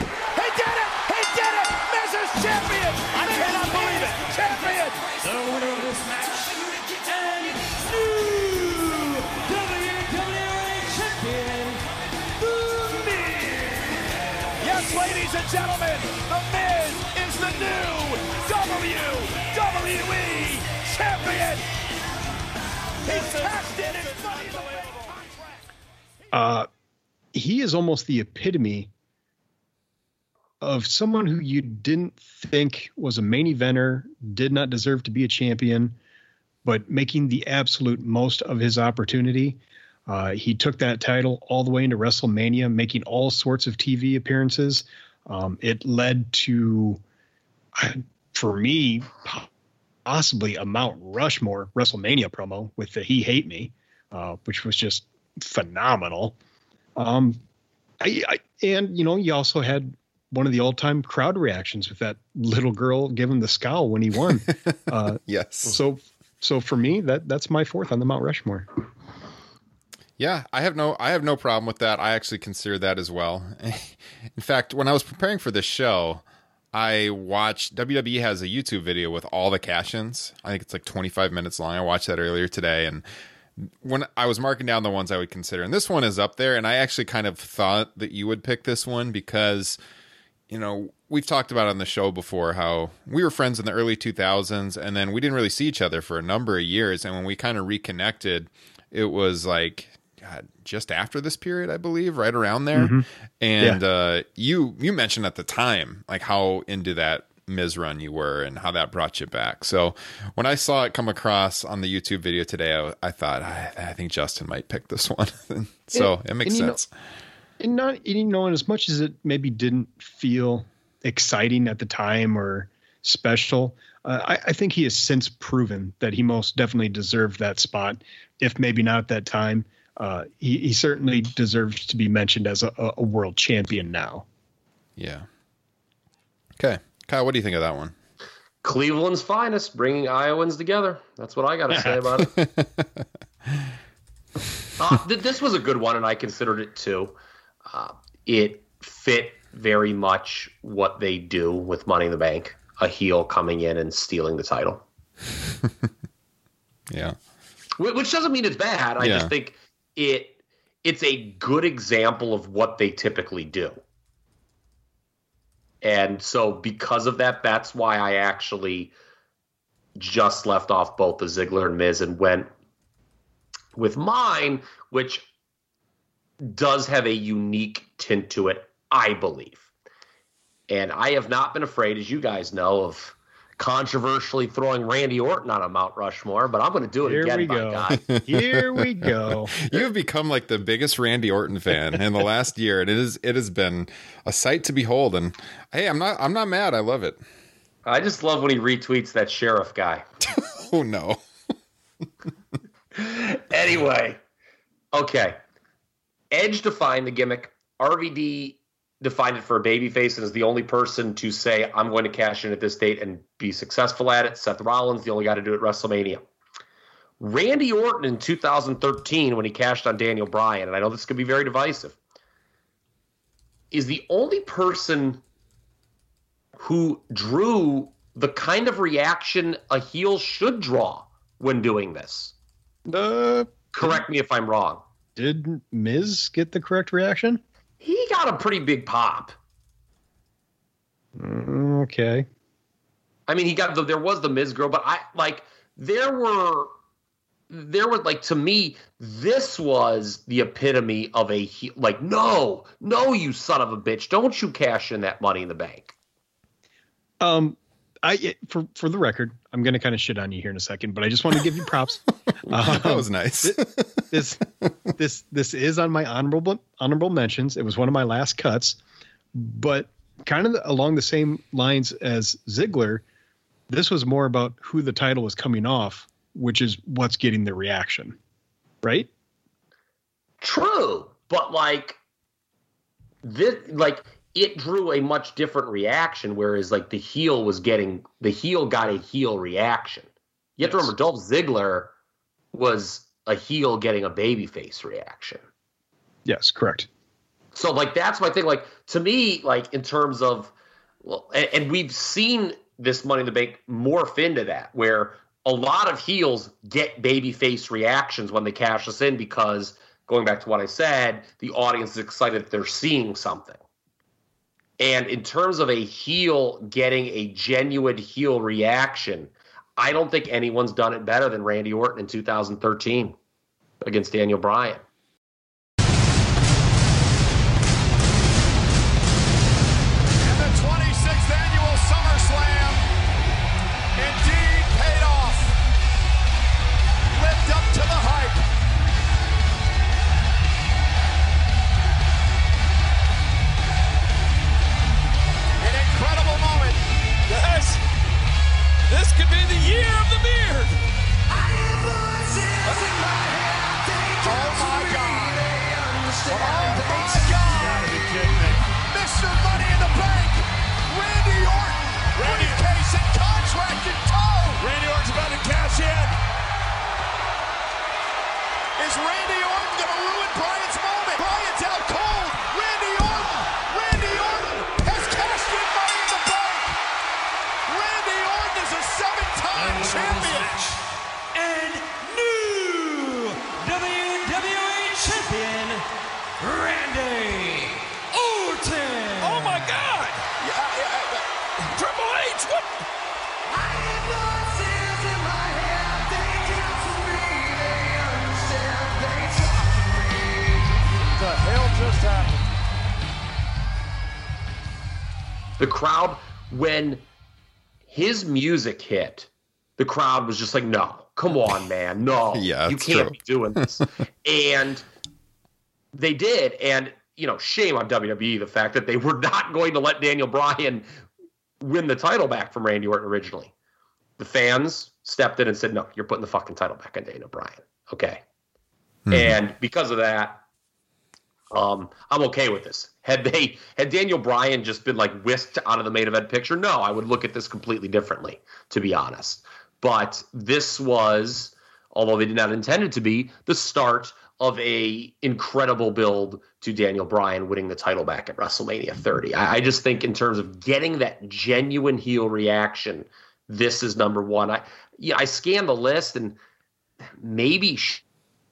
He did it. He did it. Miz is champion. I Miz cannot believe it. Champion. The winner of this match ladies and gentlemen, The Miz is the new WWE champion. He's cashed in his money in the contract. uh, he is almost the epitome of someone who you didn't think was a main eventer, did not deserve to be a champion, but making the absolute most of his opportunity. Uh, he took that title all the way into WrestleMania, making all sorts of TV appearances. Um, it led to, for me, possibly a Mount Rushmore WrestleMania promo with the "He Hate Me," uh, which was just phenomenal. Um, I, I and you know you also had one of the all-time crowd reactions with that little girl giving the scowl when he won. [LAUGHS] Uh, Yes. so so for me that that's my fourth on the Mount Rushmore. Yeah, I have no I have no problem with that. I actually consider that as well. [LAUGHS] In fact, when I was preparing for this show, I watched WWE has a YouTube video with all the cash-ins. I think it's like 25 minutes long. I watched that earlier today and when I was marking down the ones I would consider, and this one is up there, and I actually kind of thought that you would pick this one because, you know, we've talked about on the show before how we were friends in the early 2000s, and then we didn't really see each other for a number of years, and when we kind of reconnected, it was like God, just after this period, I believe, right around there. Mhm. And uh, you you mentioned at the time like how into that Miz run you were and how that brought you back. So when I saw it come across on the YouTube video today, I, I thought I, I think Justin might pick this [LAUGHS] one. so And- it makes you know- sense. and not you know and as much as it maybe didn't feel exciting at the time or special uh, I, I think he has since proven that he most definitely deserved that spot if maybe not at that time uh, he, he certainly deserves to be mentioned as a, a- a world champion now yeah. Okay, Kyle, what do you think of that one? Cleveland's finest, bringing Iowans together. That's what I got to say about it. [LAUGHS] uh, th- this was a good one, and I considered it too. Uh, it fit very much what they do with Money in the Bank a heel coming in and stealing the title. [LAUGHS] Yeah. Which doesn't mean it's bad. I Yeah. just think it it's a good example of what they typically do. And so because of that, that's why I actually just left off both the Ziggler and Miz and went with mine, which does have a unique tint to it, I believe. And I have not been afraid, as you guys know, of controversially throwing Randy Orton on a Mount Rushmore, but I'm going to do it Here again, we by go. God. [LAUGHS] here we [LAUGHS] go You have become like the biggest Randy Orton fan in the last year, and it is it has been a sight to behold. And hey, I'm not I'm not mad. I love it. I just love when he retweets that sheriff guy. [LAUGHS] Oh no. anyway, okay. Edge defined the gimmick. RVD defined it for a babyface and is the only person to say, I'm going to cash in at this date and be successful at it. Seth Rollins, the only guy to do it at WrestleMania. Randy Orton in 2013, when he cashed on Daniel Bryan, and I know this could be very divisive, is the only person who drew the kind of reaction a heel should draw when doing this. uh, Correct me if I'm wrong. did Miz get the correct reaction He got a pretty big pop. Mm, okay. I mean, he got the, there was the Miz girl, but I like there were there was like to me this was the epitome of a he- like no no you son of a bitch. Don't you cash in that money in the bank. Um, I for for the record, I'm going to kind of shit on you here in a second, but I just want to give you props. [LAUGHS] that Um, was nice. this this this is on my honorable honorable mentions. It was one of my last cuts, but kind of along the same lines as Ziggler. This was more about who the title was coming off, which is what's getting the reaction, right? true but like this like it drew a much different reaction, whereas like the heel was getting the heel got a heel reaction. You have to remember Dolph Ziggler was a heel getting a babyface reaction. Yes, correct. So like that's my thing. Like to me, like in terms of well, and, and we've seen this Money in the Bank morph into that, where a lot of heels get babyface reactions when they cash us in because going back to what I said, the audience is excited that they're seeing something. And in terms of a heel getting a genuine heel reaction, I don't think anyone's done it better than Randy Orton in 2013 against Daniel Bryan. The crowd when his music hit the crowd was just like no come on man no [LAUGHS] Yeah, you can't true. be doing this [LAUGHS] and they did and you know shame on wwe the fact that they were not going to let daniel bryan win the title back from randy orton originally the fans stepped in and said no you're putting the fucking title back on daniel bryan okay and because of that um, I'm okay with this. Had they had Daniel Bryan just been like whisked out of the main event picture, no, I would look at this completely differently, to be honest. But this was, although they did not intend it to be, the start of a incredible build to Daniel Bryan winning the title back at WrestleMania 30. I, I just think in terms of getting that genuine heel reaction, this is number one. I yeah, I scanned the list and maybe Sh-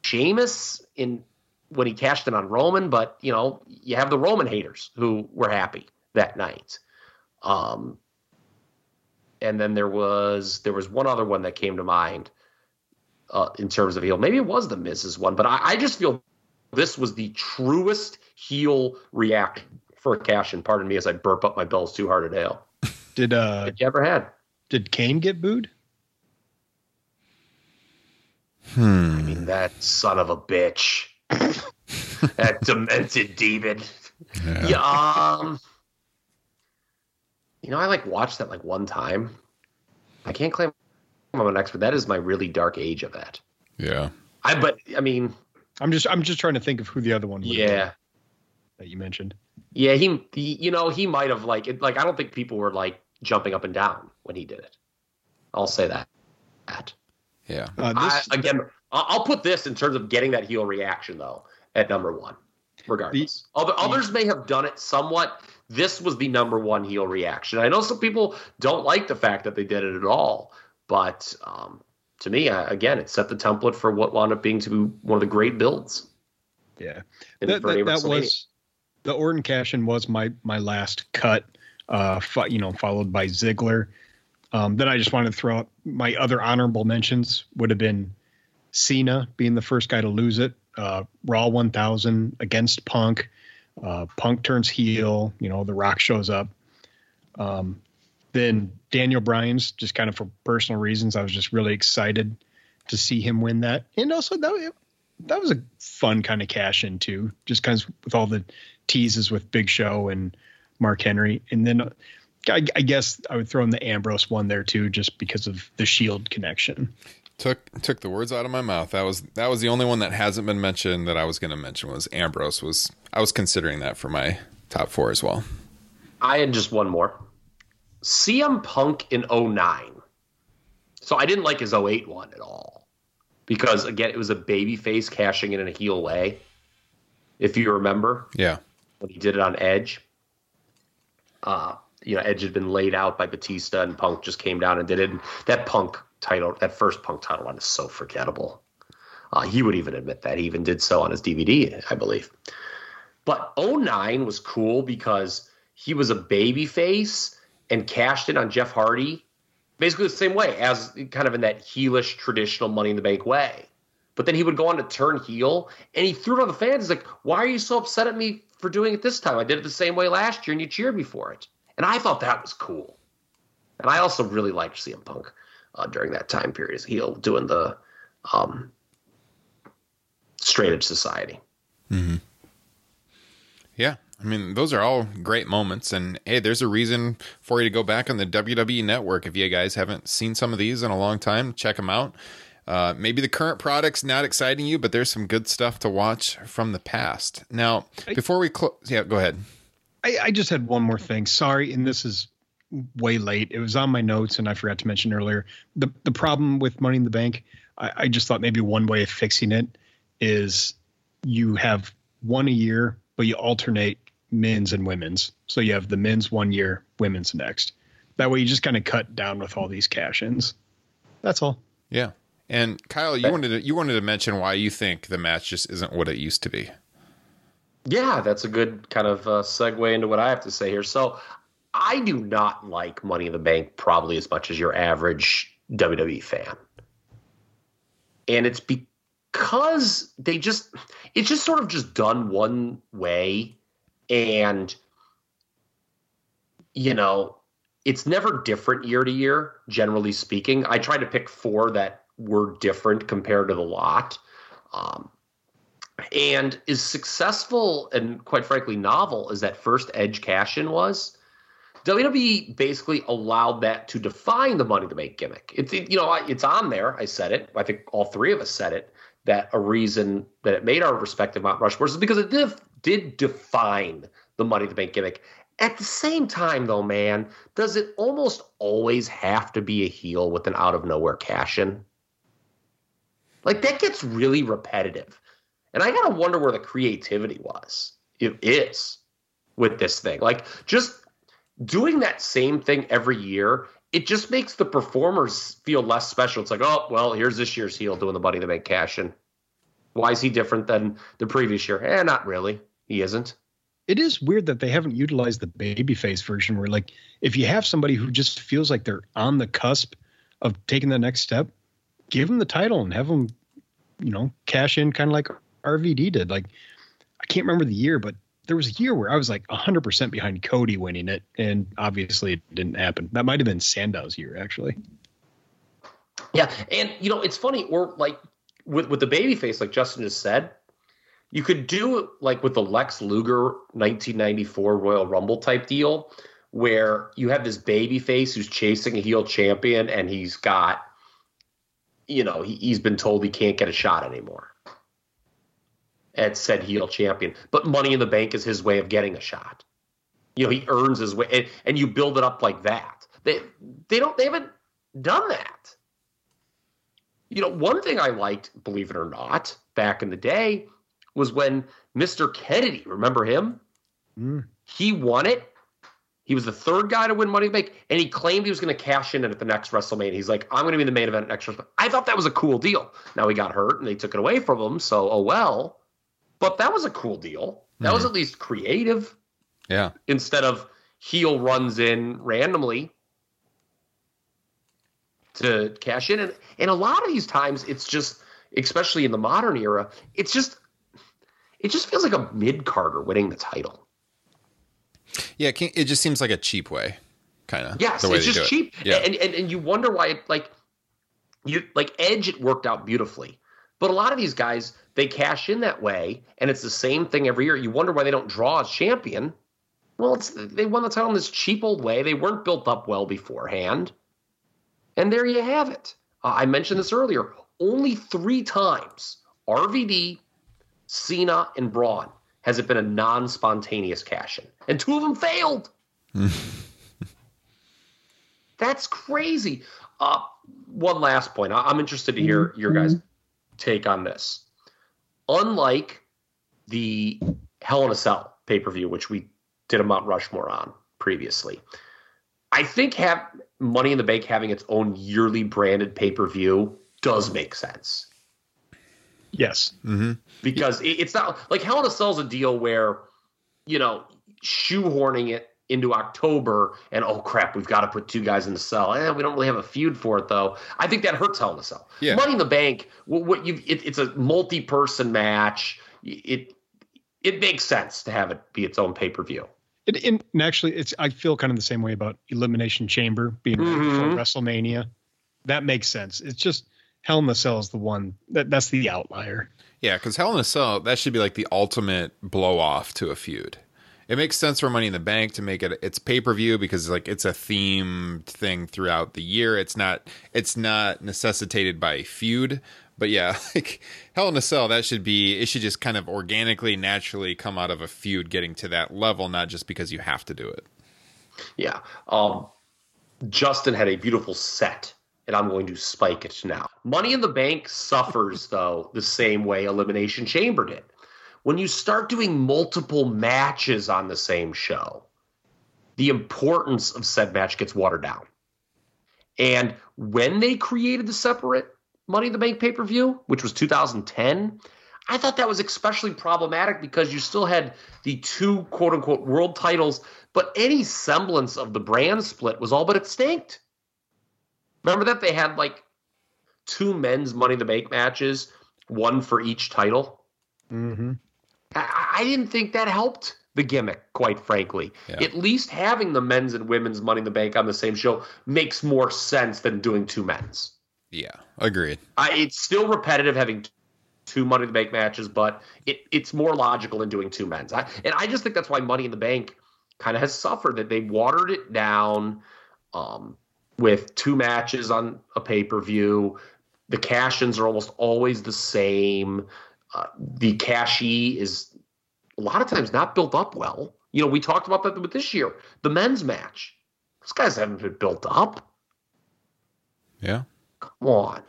Sheamus in when he cashed in on Roman, but you know, you have the Roman haters who were happy that night. Um, and then there was there was one other one that came to mind uh, in terms of heel. Maybe it was the Miz's one, but I, I just feel this was the truest heel reaction for a cash in. Pardon me as I burp up my Bell's Two Hearted Ale. [LAUGHS] Did uh That you ever had? did Kane get booed? Hmm. I mean, that son of a bitch. [LAUGHS] that demented demon. Yeah. um You know, I like watched that like one time. I can't claim I'm an expert. That is my really dark age of that. Yeah. I but I mean, I'm just I'm just trying to think of who the other one would have yeah. that you mentioned. Yeah, he, he you know, he might have like it, like I don't think people were like jumping up and down when he did it. I'll say that. that. Yeah. Uh, I, this, again, I- I'll put this in terms of getting that heel reaction though at number one, regardless. Other, others may have done it somewhat. This was the number one heel reaction. I know some people don't like the fact that they did it at all, but um, to me, again, it set the template for what wound up being to be one of the great builds. yeah. In, that, that, that was the Orton cash in was my my last cut. Uh, fo- you know, followed by Ziggler. Um, then I just wanted to throw out my other honorable mentions would have been Cena being the first guy to lose it. Uh, Raw 1000 against Punk. Uh, Punk turns heel. You know, The Rock shows up. Um, then Daniel Bryan's just kind of for personal reasons. I was just really excited to see him win that, and also that that was a fun kind of cash in too, just kind of with all the teases with Big Show and Mark Henry, and then I, I guess I would throw in the Ambrose one there too, just because of the Shield connection. Took took the words out of my mouth. That was that was the only one that hasn't been mentioned that I was going to mention was Ambrose was I was considering that for my top four as well. I had just one more. CM Punk in 09. So I didn't like his 08 one at all. Because again, it was a baby face cashing in in a heel way. If you remember. Yeah. When he did it on Edge. Uh, you know, Edge had been laid out by Batista and Punk just came down and did it. And that Punk title, that first Punk title run is so forgettable. Uh, he would even admit that. He even did so on his DVD, I believe. But 09 was cool because he was a baby face and cashed in on Jeff Hardy basically the same way as kind of in that heelish traditional money in the bank way. But then he would go on to turn heel and he threw it on the fans. He's like, why are you so upset at me for doing it this time? I did it the same way last year and you cheered me for it. And I thought that was cool. And I also really liked CM Punk uh, during that time period as heel doing the um, straight edge society. Mm-hmm. Yeah. I mean, those are all great moments. And hey, there's a reason for you to go back on the WWE network. If you guys haven't seen some of these in a long time, check them out. Uh, maybe the current product's not exciting you, but there's some good stuff to watch from the past. Now, before we close, yeah, go ahead. I, I just had one more thing. Sorry, and this is way late. It was on my notes, and I forgot to mention earlier. the The problem with Money in the Bank, I, I just thought maybe one way of fixing it is you have one a year, but you alternate men's and women's. So you have the men's one year, women's next. That way, you just kind of cut down with all these cash ins. That's all. Yeah. And Kyle, you wanted to, you wanted to mention why you think the match just isn't what it used to be. Yeah, that's a good kind of uh, segue into what I have to say here. So, I do not like Money in the Bank probably as much as your average WWE fan, and it's because they just it's just sort of just done one way, and you know it's never different year to year. Generally speaking, I try to pick four that were different compared to the lot. Um, and as successful and quite frankly novel as that first Edge cash in was, WWE basically allowed that to define the Money to Make gimmick. It's you know it's on there. I said it. I think all three of us said it. That a reason that it made our respective Mount Rushmores is because it did, did define the Money to Make gimmick. At the same time, though, man, does it almost always have to be a heel with an out of nowhere cash in? Like that gets really repetitive. And I gotta wonder where the creativity was. It is with this thing. Like just doing that same thing every year, it just makes the performers feel less special. It's like, oh, well, here's this year's heel doing the Money to Make cash in. Why is he different than the previous year? Eh, not really. He isn't. It is weird that they haven't utilized the babyface version where like if you have somebody who just feels like they're on the cusp of taking the next step, give them the title and have them, you know, cash in kind of like RVD did. Like, I can't remember the year, but there was a year where I was like 100% behind Cody winning it. And obviously it didn't happen. That might have been Sandow's year, actually. Yeah. And, you know, it's funny, or like with, with the baby face, like Justin just said, you could do it like with the Lex Luger 1994 Royal Rumble type deal where you have this baby face who's chasing a heel champion and he's got, you know, he, he's been told he can't get a shot anymore at said heel champion. But Money in the Bank is his way of getting a shot. You know, he earns his way, and, and you build it up like that. They they don't they haven't done that. You know, one thing I liked, believe it or not, back in the day was when Mr. Kennedy, remember him? Mm. He won it. He was the third guy to win Money in the Bank, and he claimed he was going to cash in at the next WrestleMania. He's like, I'm going to be in the main event next WrestleMania. I thought that was a cool deal. Now he got hurt, and they took it away from him, so oh well. But that was a cool deal. That mm. was at least creative. Yeah. Instead of heel runs in randomly to cash in. And, and a lot of these times, it's just, especially in the modern era, it's just, it just feels like a mid carder winning the title. Yeah, it just seems like a cheap way, kind of. Yes, it's just cheap. It. Yeah. And, and and you wonder why it like you like Edge it worked out beautifully. But a lot of these guys, they cash in that way, and it's the same thing every year. You wonder why they don't draw as champion. Well, it's they won the title in this cheap old way. They weren't built up well beforehand. And there you have it. Uh, I mentioned this earlier. Only three times RVD, Cena, and Braun has it been a non-spontaneous cash in, and two of them failed. [LAUGHS] That's crazy. Uh, one last point. I- I'm interested to hear your guys' take on this. Unlike the Hell in a Cell pay per view, which we did a Mount Rushmore on previously, I think have Money in the Bank having its own yearly branded pay per view does make sense Yes. Mm-hmm. because it, it's not like Hell in a Cell is a deal where you know shoehorning it into October and oh crap, we've got to put two guys in the cell. Eh, we don't really have a feud for it though. I think that hurts Hell in a Cell. Yeah. Money in the Bank, what, what you it, it's a multi-person match. It it makes sense to have it be its own pay per view. It, and and actually, it's I feel kind of the same way about Elimination Chamber being right Mhm. before WrestleMania. That makes sense. It's just Hell in the Cell is the one that that's the outlier. Yeah, because Hell in a Cell, that should be like the ultimate blow off to a feud. It makes sense for Money in the Bank to make it its pay per view because like it's a theme thing throughout the year. It's not it's not necessitated by feud. But yeah, [LAUGHS] like Hell in a Cell, that should be it should just kind of organically, naturally come out of a feud getting to that level, not just because you have to do it. Yeah. Um, Justin had a beautiful set, and I'm going to spike it now. Money in the Bank suffers, [LAUGHS] though, the same way Elimination Chamber did. When you start doing multiple matches on the same show, the importance of said match gets watered down. And when they created the separate Money in the Bank pay per view, which was 2010, I thought that was especially problematic because you still had the two quote unquote world titles, but any semblance of the brand split was all but extinct. Remember that they had like two men's Money in the Bank matches, one for each title? Mm-hmm. I, I didn't think that helped the gimmick, quite frankly. Yeah. At least having the men's and women's Money in the Bank on the same show makes more sense than doing two men's. Yeah, agreed. I, it's still repetitive having two Money in the Bank matches, but it, it's more logical than doing two men's. I, and I just think that's why Money in the Bank kind of has suffered that they watered it down um, with two matches on a pay per view. The cash ins are almost always the same. Uh, the cashie is a lot of times not built up well. You know, we talked about that with this year, the men's match. Those guys haven't been built up. Yeah. Come on.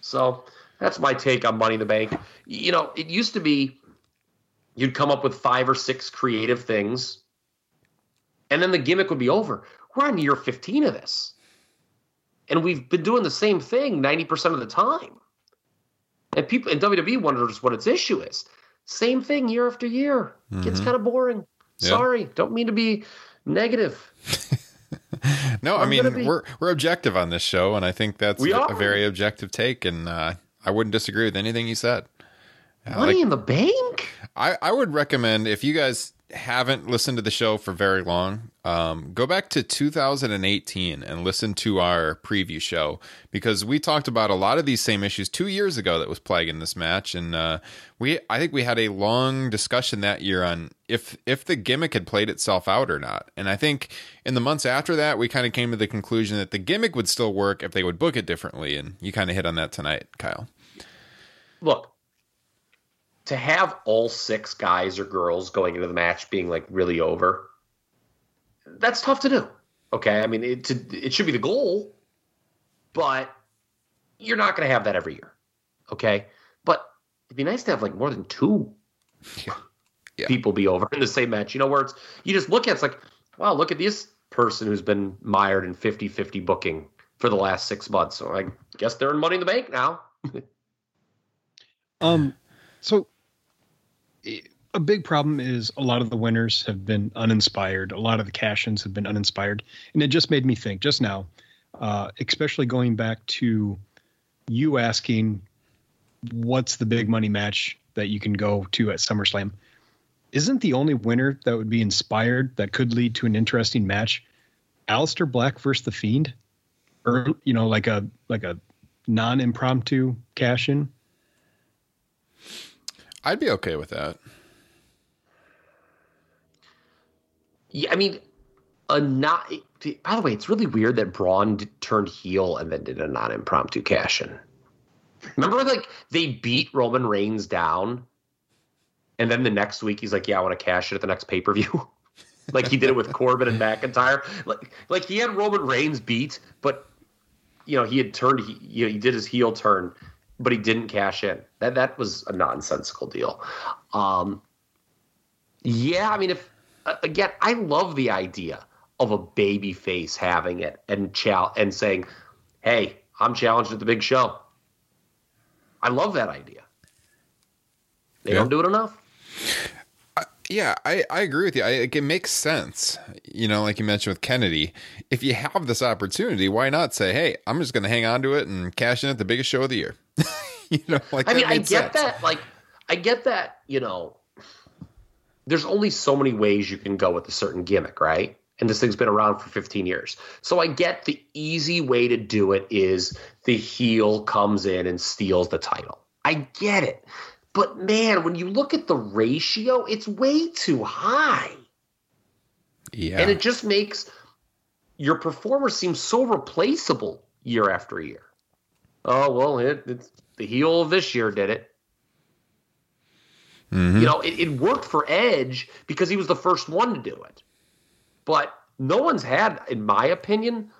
So that's my take on Money in the Bank. You know, it used to be you'd come up with five or six creative things, and then the gimmick would be over. We're on year 15 of this. And we've been doing the same thing 90% of the time. And people in WWE wonders what its issue is. Same thing year after year. Gets Mhm. kind of boring. Yeah. Sorry, don't mean to be negative. [LAUGHS] No, I I'm mean be- we're we're objective on this show, and I think that's a, a very objective take, and uh, I wouldn't disagree with anything you said. Yeah, Money like- in the Bank? I, I would recommend if you guys haven't listened to the show for very long, um, go back to 2018 and listen to our preview show because we talked about a lot of these same issues two years ago that was plaguing this match, and uh, we I think we had a long discussion that year on if if the gimmick had played itself out or not, and I think in the months after that we kind of came to the conclusion that the gimmick would still work if they would book it differently, and you kind of hit on that tonight, Kyle. look to have all six guys or girls going into the match being like really over that's tough to do. Okay i mean it, to, it should be the goal but you're not going to have that every year okay? But it'd be nice to have like more than two Yeah. people be over in the same match. You know where it's you just look at it, it's like wow look at this person who's been mired in 50-50 booking for the last six months. So i guess they're in money in the bank now. [LAUGHS] Um, so i- a big problem is a lot of the winners have been uninspired. A lot of the cash-ins have been uninspired, and it just made me think just now, uh, especially going back to you asking, "What's the big money match that you can go to at SummerSlam?" Isn't the only winner that would be inspired that could lead to an interesting match, Aleister Black versus the Fiend, or you know, like a like a non-impromptu cash-in? I'd be okay with that. Yeah, I mean, a not. By the way, it's really weird that Braun turned heel and then did a non-impromptu cash in. Remember, like they beat Roman Reigns down, and then the next week he's like, "Yeah, I want to cash it at the next pay per view." [LAUGHS] like he did it with Corbin and McIntyre. Like like he had Roman Reigns beat, but you know he had turned. He you know, he did his heel turn, but he didn't cash in. That that was a nonsensical deal. Um, yeah, I mean, if Uh, again, I love the idea of a baby face having it and chal- and saying, "Hey, I'm challenged at the big show." I love that idea. They Yeah. don't do it enough. Yeah, I, I agree with you. I, it makes sense. You know, like you mentioned with Kennedy, if you have this opportunity, why not say, "Hey, I'm just going to hang on to it and cash in at the biggest show of the year." [LAUGHS] you know, like I mean, I get sense. that. Like, I get that. You know, there's only so many ways you can go with a certain gimmick, right? And this thing's been around for 15 years. So I get the easy way to do it is the heel comes in and steals the title. I get it. But man, when you look at the ratio, it's way too high. Yeah, And it just makes your performer seem so replaceable year after year. Oh, well, it, it's the heel of this year did it. Mhm. You know, it, it worked for Edge because he was the first one to do it. But no one's had, in my opinion,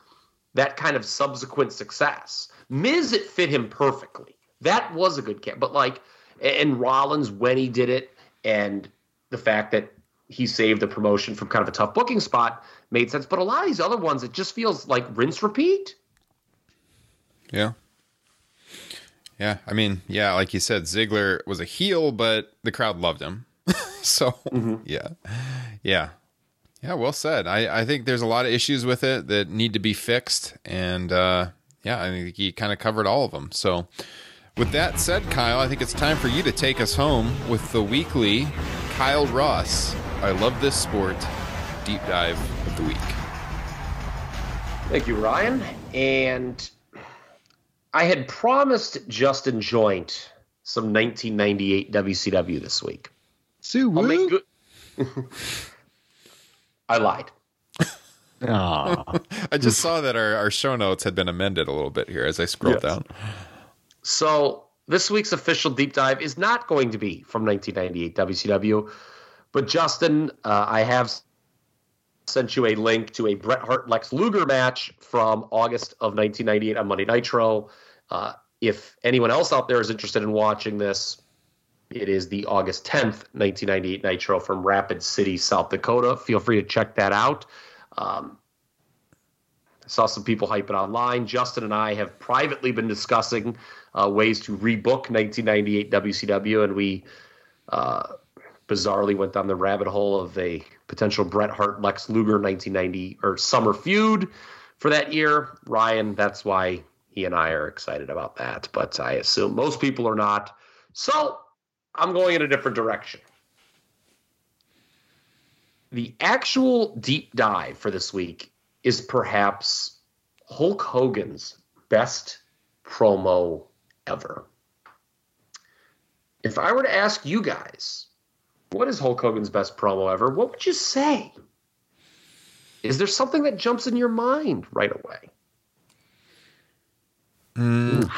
that kind of subsequent success. Miz, it fit him perfectly. That was a good camp. But like, and Rollins when he did it, and the fact that he saved the promotion from kind of a tough booking spot made sense. But a lot of these other ones, it just feels like rinse repeat. Yeah. Yeah. I mean, yeah, like you said, Ziggler was a heel, but the crowd loved him. [LAUGHS] so, Mm-hmm. yeah. Yeah. Yeah, well said. I, I think there's a lot of issues with it that need to be fixed. And uh, yeah, I think you kind of covered all of them. So, with that said, Kyle, I think it's time for you to take us home with the weekly Kyle Ross. I love this sport deep dive of the week. Thank you, Ryan. And I had promised Justin Joint some 1998 WCW this week. Sue I'll Woo. good. [LAUGHS] I lied. Aw. [LAUGHS] I just saw that our, our show notes had been amended a little bit here as I scrolled Yes. down. So this week's official deep dive is not going to be from 1998 WCW, but Justin, uh, I have sent you a link to a Bret Hart Lex Luger match from August of 1998 on Monday Nitro. Uh, if anyone else out there is interested in watching this, it is the August 10th, 1998 Nitro from Rapid City, South Dakota. Feel free to check that out. Um, I saw some people hype it online. Justin and I have privately been discussing uh, ways to rebook 1998 WCW, and we uh, bizarrely went down the rabbit hole of a potential Bret Hart Lex Luger 1990 or summer feud for that year. Ryan, that's why he and I are excited about that, but I assume most people are not. So I'm going in a different direction. The actual deep dive for this week is perhaps Hulk Hogan's best promo ever. If I were to ask you guys, what is Hulk Hogan's best promo ever? What would you say? Is there something that jumps in your mind right away? Mm,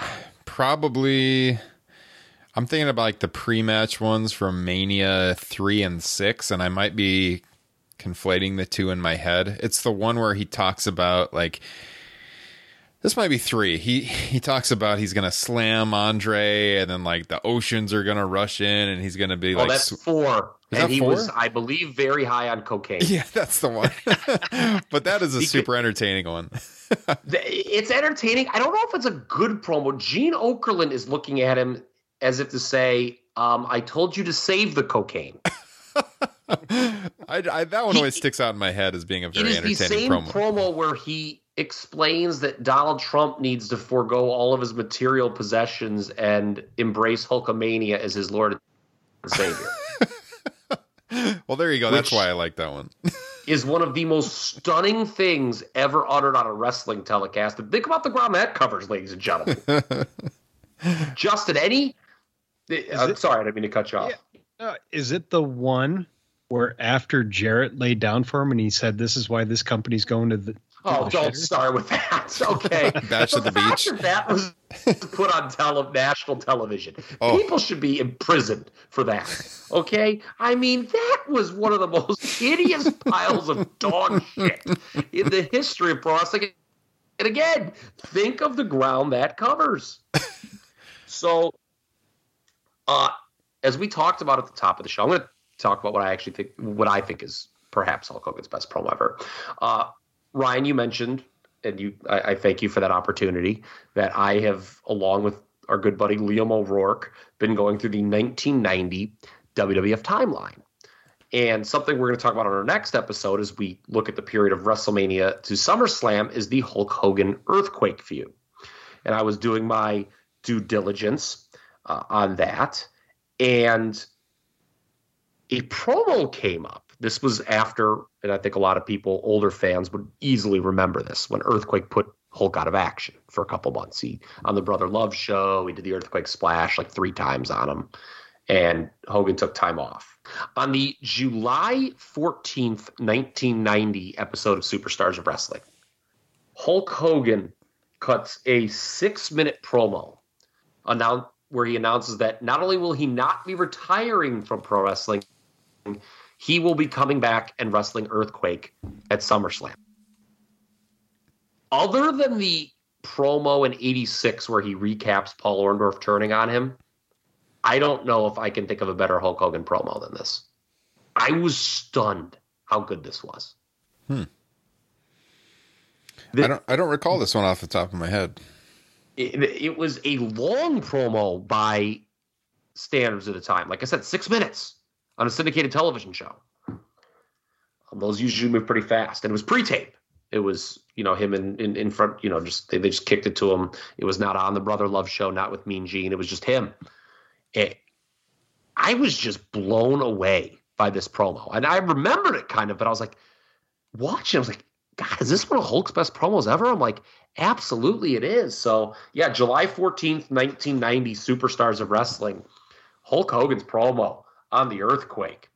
probably. I'm thinking about like the pre-match ones from Mania three and six, and I might be conflating the two in my head. It's the one where he talks about like this might be three. He he talks about he's gonna slam Andre, and then like the oceans are gonna rush in, and he's gonna be oh, like, that's four. Is and he four? was, I believe, very high on cocaine. [LAUGHS] yeah, that's the one. [LAUGHS] but that is a He could- super entertaining one. [LAUGHS] It's entertaining. I don't know if it's a good promo. Gene Okerlund is looking at him as if to say, um, "I told you to save the cocaine." I, I, that one He- always sticks out in my head as being a very entertaining same promo. promo. where he explains that Donald Trump needs to forego all of his material possessions and embrace Hulkamania as his Lord and Savior. [LAUGHS] well, there you go. That's why I like that one. [LAUGHS] is one of the most stunning things ever uttered on a wrestling telecast. And think about the ground that covers, ladies and gentlemen. [LAUGHS] Justin, any? Uh, it- sorry, I didn't mean to cut you off. Uh, is it the one where after Jarrett laid down for him and he said, "This is why this company's going to the." To Oh, don't shitter." start with that. [LAUGHS] Okay. [LAUGHS] Bash The at the fact beach. that That was put on tele- national television. Oh. People should be imprisoned for that. Okay? I mean, that was one of the most [LAUGHS] hideous piles of dog shit in the history of pro wrestling. And again, think of the ground that covers. So, uh, as we talked about at the top of the show, I'm going to talk about what I actually think, what I think is perhaps Hulk Hogan's best promo ever. Uh, Ryan, you mentioned, and you, I, I thank you for that opportunity that I have, along with our good buddy Liam O'Rourke, been going through the 1990 WWF timeline. And something we're going to talk about on our next episode as we look at the period of WrestleMania to SummerSlam is the Hulk Hogan earthquake feud. And I was doing my due diligence uh, on that. And a promo came up. This was after, and I think a lot of people, older fans, would easily remember this when Earthquake put Hulk out of action for a couple months. He on the Brother Love show, he did the Earthquake splash like three times on him, and Hogan took time off. On the July 14th, 1990 episode of Superstars of Wrestling, Hulk Hogan cuts a six minute promo where he announces that not only will he not be retiring from pro wrestling, he will be coming back and wrestling Earthquake at SummerSlam. Other than the promo in 86 where he recaps Paul Orndorff turning on him, I don't know if I can think of a better Hulk Hogan promo than this. I was stunned how good this was. Hmm. I don't. I don't recall this one off the top of my head. It, it was a long promo by standards at the time. Like I said, six minutes on a syndicated television show. Um, those usually move pretty fast, and it was pre-tape. It was you know him in in, in front. You know, just they, they just kicked it to him. It was not on the Brother Love show, not with Mean Gene. It was just him. It, I was just blown away by this promo, and I remembered it kind of, but I was like, watching. I was like, God, is this one of Hulk's best promos ever? I'm like, absolutely, it is. So yeah, July 14th, 1990, Superstars of Wrestling, Hulk Hogan's promo on the Earthquake.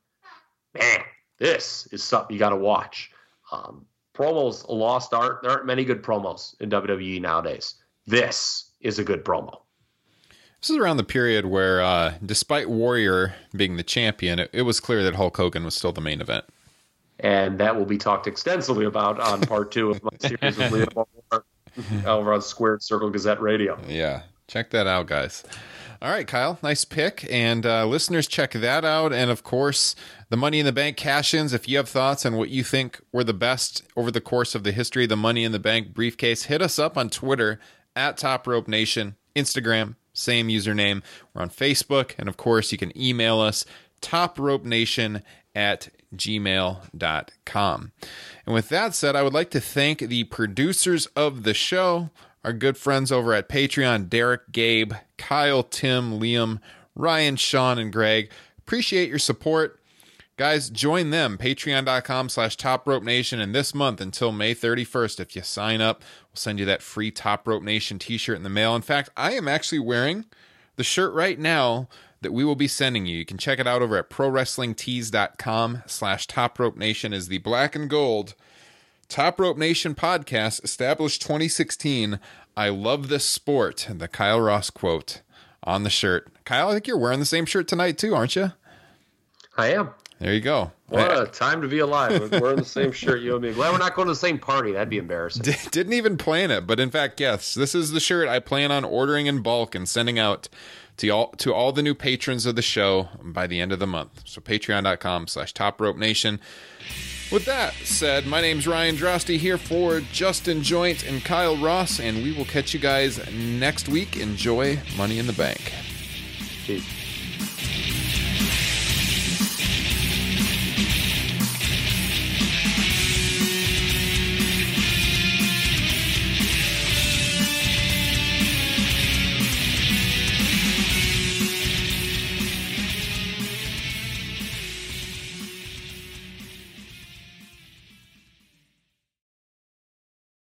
Man, this is something you got to watch. Um, promos, a lost art. There aren't many good promos in WWE nowadays. This is a good promo. This is around the period where, uh, despite Warrior being the champion, it, it was clear that Hulk Hogan was still the main event. And that will be talked extensively about on [LAUGHS] part two of my series with Liam O'Rourke over on Squared Circle Gazette Radio. Yeah, check that out, guys. All right, Kyle, nice pick. And uh, listeners, check that out. And of course, the Money in the Bank cash ins. If you have thoughts on what you think were the best over the course of the history of the Money in the Bank briefcase, hit us up on Twitter at Top Rope Nation, Instagram, same username. We're on Facebook. And of course, you can email us topropenation at gmail.com. And with that said, I would like to thank the producers of the show, our good friends over at Patreon, Derek, Gabe, Kyle, Tim, Liam, Ryan, Sean, and Greg. Appreciate your support. Guys, join them, patreon.com slash top rope nation. And this month until May 31st, if you sign up, we'll send you that free Top Rope Nation t shirt in the mail. In fact, I am actually wearing the shirt right now that we will be sending you. You can check it out over at prowrestlingtees.com slash top rope nation is the black and gold top rope nation podcast established 2016 i love this sport the kyle ross quote on the shirt kyle i think you're wearing the same shirt tonight too aren't you I am. there you go What a time to be alive. We're wearing the same shirt, you and me. Glad we're not going to the same party. That'd be embarrassing. D- didn't even plan it, but in fact, yes, this is the shirt I plan on ordering in bulk and sending out to all to all the new patrons of the show by the end of the month. So patreon.com slash top rope nation. With that said, my name's Ryan Droste here for Justin Joint and Kyle Ross, and we will catch you guys next week. Enjoy Money in the Bank. Peace.